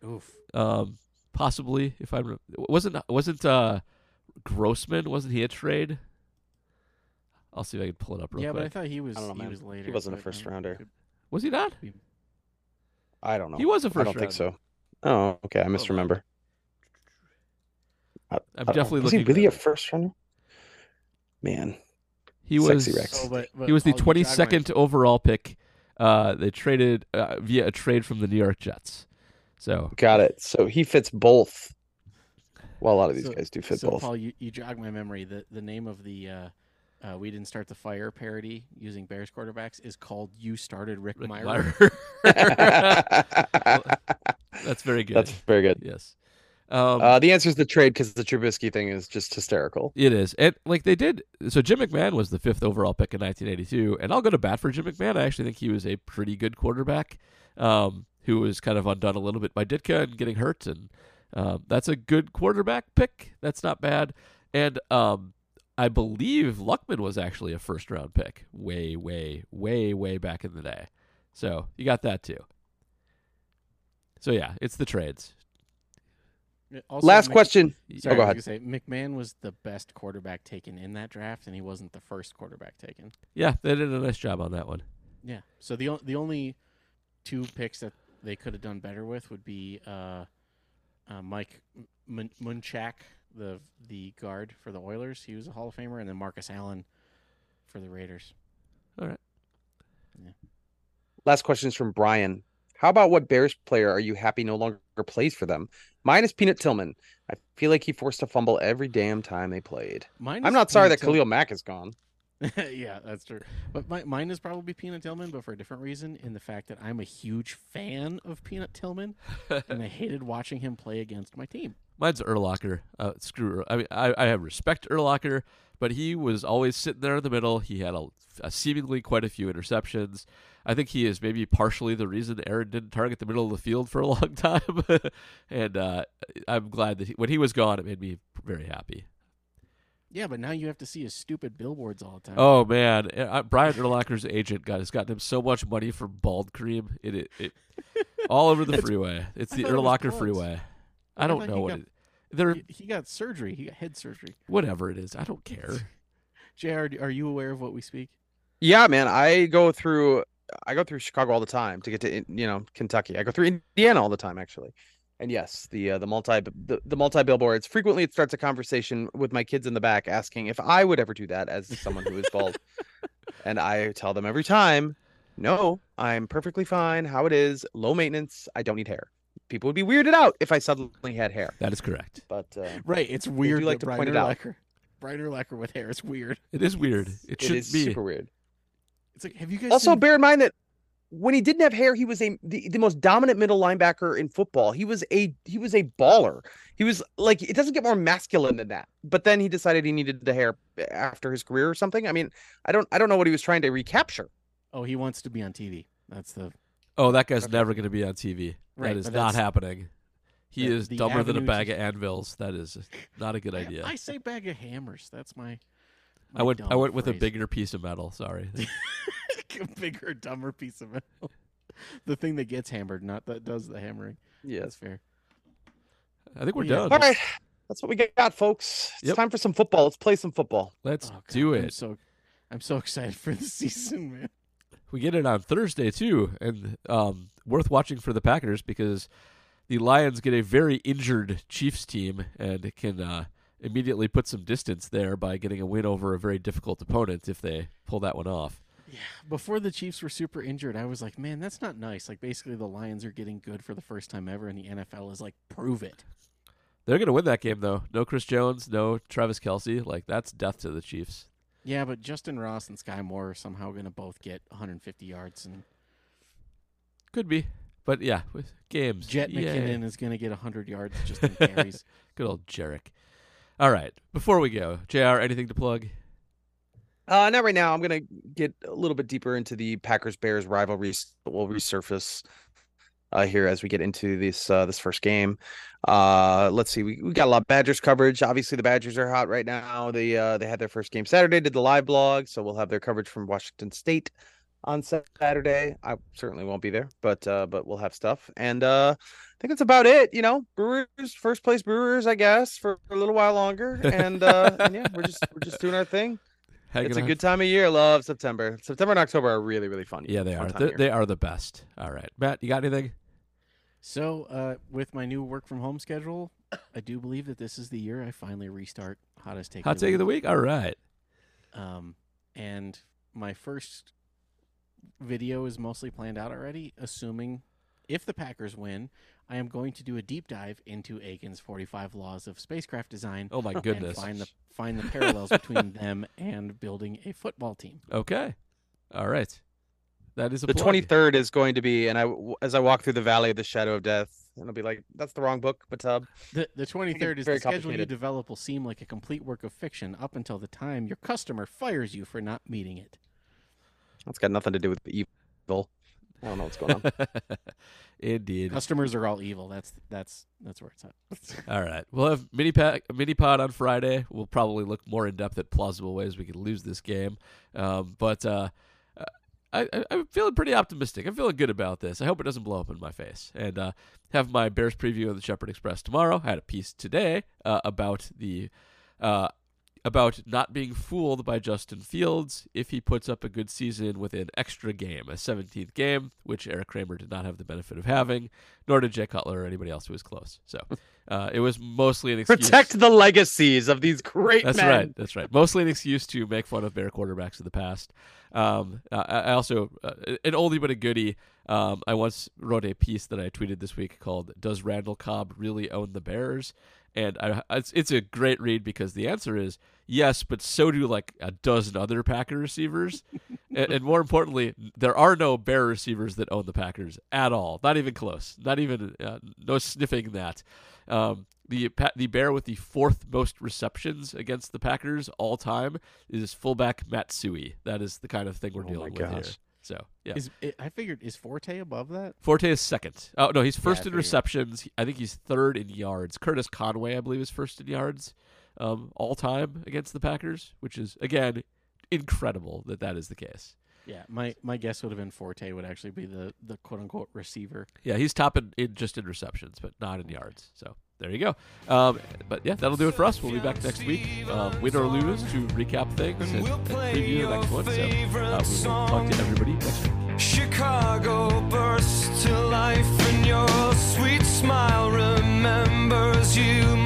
S4: Oof.
S2: um, possibly. If I am wasn't wasn't uh, Grossman wasn't he a trade? I'll see if I can pull it up real quick.
S4: yeah, but I thought he was
S3: I don't know,
S4: he
S3: man.
S4: was later.
S3: He wasn't a first rounder.
S2: was he not?
S3: I don't know.
S2: He was a first I
S3: don't think so. Oh, okay. I
S2: on.
S3: misremember. I-
S2: I'm
S3: I
S2: definitely
S3: was
S2: looking.
S3: he really a first rounder? Man,
S2: He was.
S3: Rex.
S4: Oh, but, but
S2: He was the
S4: Paul, you jog my-
S2: 22nd overall pick. Uh, they traded uh, via a trade from the New York Jets. So
S3: got it. So he fits both. Well, a lot of these
S4: So-
S3: guys do fit
S4: so
S3: both.
S4: Paul, you, you jog my memory. The the name of the uh, uh, "We Didn't Start the Fire" parody using Bears quarterbacks is called "You Started Rick,
S2: Rick
S4: Mirer."
S2: Mirer. [laughs] [laughs] That's very good.
S3: That's very good.
S2: yes. Um,
S3: Uh, the answer is the trade because the Trubisky thing is just hysterical.
S2: It is. And like they did so Jim McMahon was the fifth overall pick in nineteen eighty two, and I'll go to bat for Jim McMahon. I actually think he was a pretty good quarterback. Um, who was kind of undone a little bit by Ditka and getting hurt and um, that's a good quarterback pick. That's not bad. And um, I believe Luckman was actually a first round pick way, way, way, way back in the day. So you got that too. So yeah, it's the trades.
S4: Also,
S3: Last
S4: Mc-
S3: question.
S4: Sorry,
S3: oh, go
S4: I
S3: ahead.
S4: was gonna say McMahon was the best quarterback taken in that draft, and he wasn't the first quarterback taken.
S2: Yeah, they did a nice job on that one.
S4: Yeah. So the o- the only two picks that they could have done better with would be uh, uh, Mike M- Munchak, the the guard for the Oilers. He was a Hall of Famer, and then Marcus Allen for the Raiders.
S2: All right.
S3: Last question is from Brian. How about what Bears player are you happy no longer plays for them? Mine is Peanut Tillman. I feel like he forced a fumble every damn time they played.
S4: Mine
S3: I'm not sorry that
S4: Peanut Till-
S3: Khalil Mack is gone. [laughs]
S4: yeah, that's true. But my, mine is probably Peanut Tillman, but for a different reason. In the fact that I'm a huge fan of Peanut Tillman, [laughs] and I hated watching him play against my team.
S2: Mine's Urlacher. Uh, screw. I mean, I, I have respect Urlacher, but he was always sitting there in the middle. He had a, a seemingly quite a few interceptions. I think he is maybe partially the reason Aaron didn't target the middle of the field for a [laughs] long time. and uh, I'm glad that he, when he was gone, it made me very happy.
S4: Yeah, but now you have to see his stupid billboards all the time.
S2: Oh man, Brian Urlacher's agent got has gotten him so much money for bald cream. It it, it all over the [laughs] freeway. It's the
S4: thought it
S2: freeway.
S4: I
S2: I don't
S4: thought
S2: know what
S4: got-
S2: it. They're
S4: He, he got surgery. He got head surgery.
S2: whatever it is. I don't care. [laughs]
S4: Jr., are you aware of what we speak?
S3: Yeah, man. I go through I go through Chicago all the time to get to you know Kentucky. I go through Indiana all the time actually. And yes, the uh, the multi the, the multi billboards frequently it starts a conversation with my kids in the back asking if I would ever do that as someone who is bald. [laughs] and I tell them every time, "No, I'm perfectly fine how it is, low maintenance, I don't need hair." People would be weirded out if I suddenly had hair.
S2: That is correct.
S3: But uh, [laughs]
S4: Right. It's weird.
S3: like
S4: that
S3: to
S4: Brian
S3: point it out.
S4: Urlacher- Brian Urlacher with hair. It's weird.
S2: It is weird. It
S3: it
S2: should
S3: is
S2: be.
S3: super weird.
S4: It's like, have you guys
S3: Also,
S4: seen-
S3: bear in mind that when he didn't have hair, he was a the, the most dominant middle linebacker in football. He was a he was a baller. He was like it doesn't get more masculine than that. But then he decided he needed the hair after his career or something. I mean, I don't I don't know what he was trying to recapture.
S4: Oh, he wants to be on TV. That's the
S2: Oh, that guy's
S3: Okay.
S2: never going to be on TV.
S4: Right,
S2: that is not happening. He
S4: the-
S2: is
S4: the
S2: dumber than a bag of anvils. That is not a good idea.
S4: I say bag of hammers. That's my.
S2: I
S4: my
S2: went. I
S4: dumb
S2: went with a bigger piece of metal. Sorry.
S4: a [laughs] bigger, dumber piece of metal. the thing that gets hammered, not that does the hammering.
S3: Yeah,
S4: That's fair.
S2: I think we're
S4: Yeah.
S2: done.
S3: All right. That's what we got, folks. It's
S2: Yep.
S3: time for some football. Let's play some football.
S2: Let's
S4: Oh, God,
S2: do
S4: I'm
S2: it.
S4: so, I'm so excited for the [laughs] season, man.
S2: We get it on Thursday too, and um, worth watching for the Packers because the Lions get a very injured Chiefs team and can uh, immediately put some distance there by getting a win over a very difficult opponent if they pull that one off.
S4: Yeah, before the Chiefs were super injured, I was like, man, that's not nice. Like, basically, the Lions are getting good for the first time ever, and the NFL is like, prove it.
S2: They're going to win that game though. No Chris Jones, no Travis Kelce. Like that's death to the Chiefs.
S4: Yeah, but Justin Ross and Skyy Moore are somehow going to both get 150 yards, and
S2: Could be, but yeah, with games.
S4: Jet
S2: Yay.
S4: McKinnon is going to get 100 yards just in [laughs] carries.
S2: Good old Jerick. All right, before we go, Jr. Anything to plug?
S3: Uh, not right now. I'm gonna get a little bit deeper into the Packers Bears rivalry. that will resurface uh, here as we get into this uh, this first game. Uh, let's see. We, we got a lot of Badgers coverage. Obviously, the Badgers are hot right now. They uh, they had their first game Saturday. Did the live blog, so we'll have their coverage from Washington State on Saturday. I certainly won't be there, but uh, but we'll have stuff. And uh, I think that's about it. You know, Brewers first place Brewers, I guess, for a little while longer. And, uh, and yeah, we're just we're just doing our thing.
S2: Hanging
S3: it's a
S2: on-
S3: good time of year. Love September. September and October are really really fun.
S2: Yeah, they
S3: fun
S2: are. They,
S3: of year.
S2: they are the best. All right, Matt, you got anything?
S4: So, uh, with my new work from home schedule, I do believe that this is the year I finally restart Hottest Take.
S2: Hot take of the week. All right.
S4: Um, and my first video is mostly planned out already, assuming if the Packers win, I am going to do a deep dive into Akin's 45 laws of spacecraft design
S2: Oh my
S4: and
S2: goodness.
S4: find the find the parallels between them and building a football team.
S2: Okay. All right. That is a
S3: the
S2: plug.
S3: twenty third is going to be, and I as I walk through the valley of the shadow of death, and I'll be like, "That's the wrong book." But uh,
S4: The the 23rd is the schedule you develop will seem like a complete work of fiction up until the time your customer fires you for not meeting it.
S3: that's got nothing to do with the evil. I don't know what's going on. [laughs]
S2: Indeed.
S4: Customers are all evil. That's that's that's where it's at. [laughs]
S2: All right. We'll have mini pack, mini pod on Friday. We'll probably look more in depth at plausible ways we could lose this game. Um, but uh, I, I, I'm feeling pretty optimistic. I'm feeling good about this. I hope it doesn't blow up in my face. And uh, have my Bears preview of the Shepherd Express tomorrow. I had a piece today uh, about the uh, about not being fooled by Justin Fields if he puts up a good season with an extra game, a 17th game, which Erik Kramer did not have the benefit of having, nor did Jay Cutler or anybody else who was close. So [laughs] uh, it was mostly an excuse.
S3: Protect the legacies of these great
S2: That's
S3: men.
S2: right. That's right. Mostly an excuse to make fun of Bear quarterbacks of the past. Um, I, I also uh, an oldie but a goodie. Um, I once wrote a piece that I tweeted this week called "Does Randall Cobb really own the Bears?" And I, it's it's a great read because the answer is yes, but so do like a dozen other Packer receivers, [laughs] and, and more importantly, there are no Bear receivers that own the Packers at all. Not even close. Not even uh, no sniffing that. Um, the the Bear with the fourth most receptions against the Packers all time is fullback Matt Suhey. That is the kind of thing we're
S3: Oh
S2: dealing with here. So yeah,
S4: Is it, I figured is Forte above that?
S2: Forte is second. Oh no, he's first
S4: I
S2: in
S4: figured.
S2: receptions. I think he's third in yards. Curtis Conway, I believe, is first in yards um, all time against the Packers, which is again incredible that that is the case.
S4: Yeah, my, my guess would have been Forte would actually be the, the quote unquote receiver.
S2: Yeah, he's top in, in just in receptions, but not in yards. So there you go. Um, but yeah, that'll do it for us. We'll be back next week, um, win or lose, to recap things and, and preview the next one. So uh, we will talk to everybody next week.
S1: Chicago bursts to life, and your sweet smile remembers you.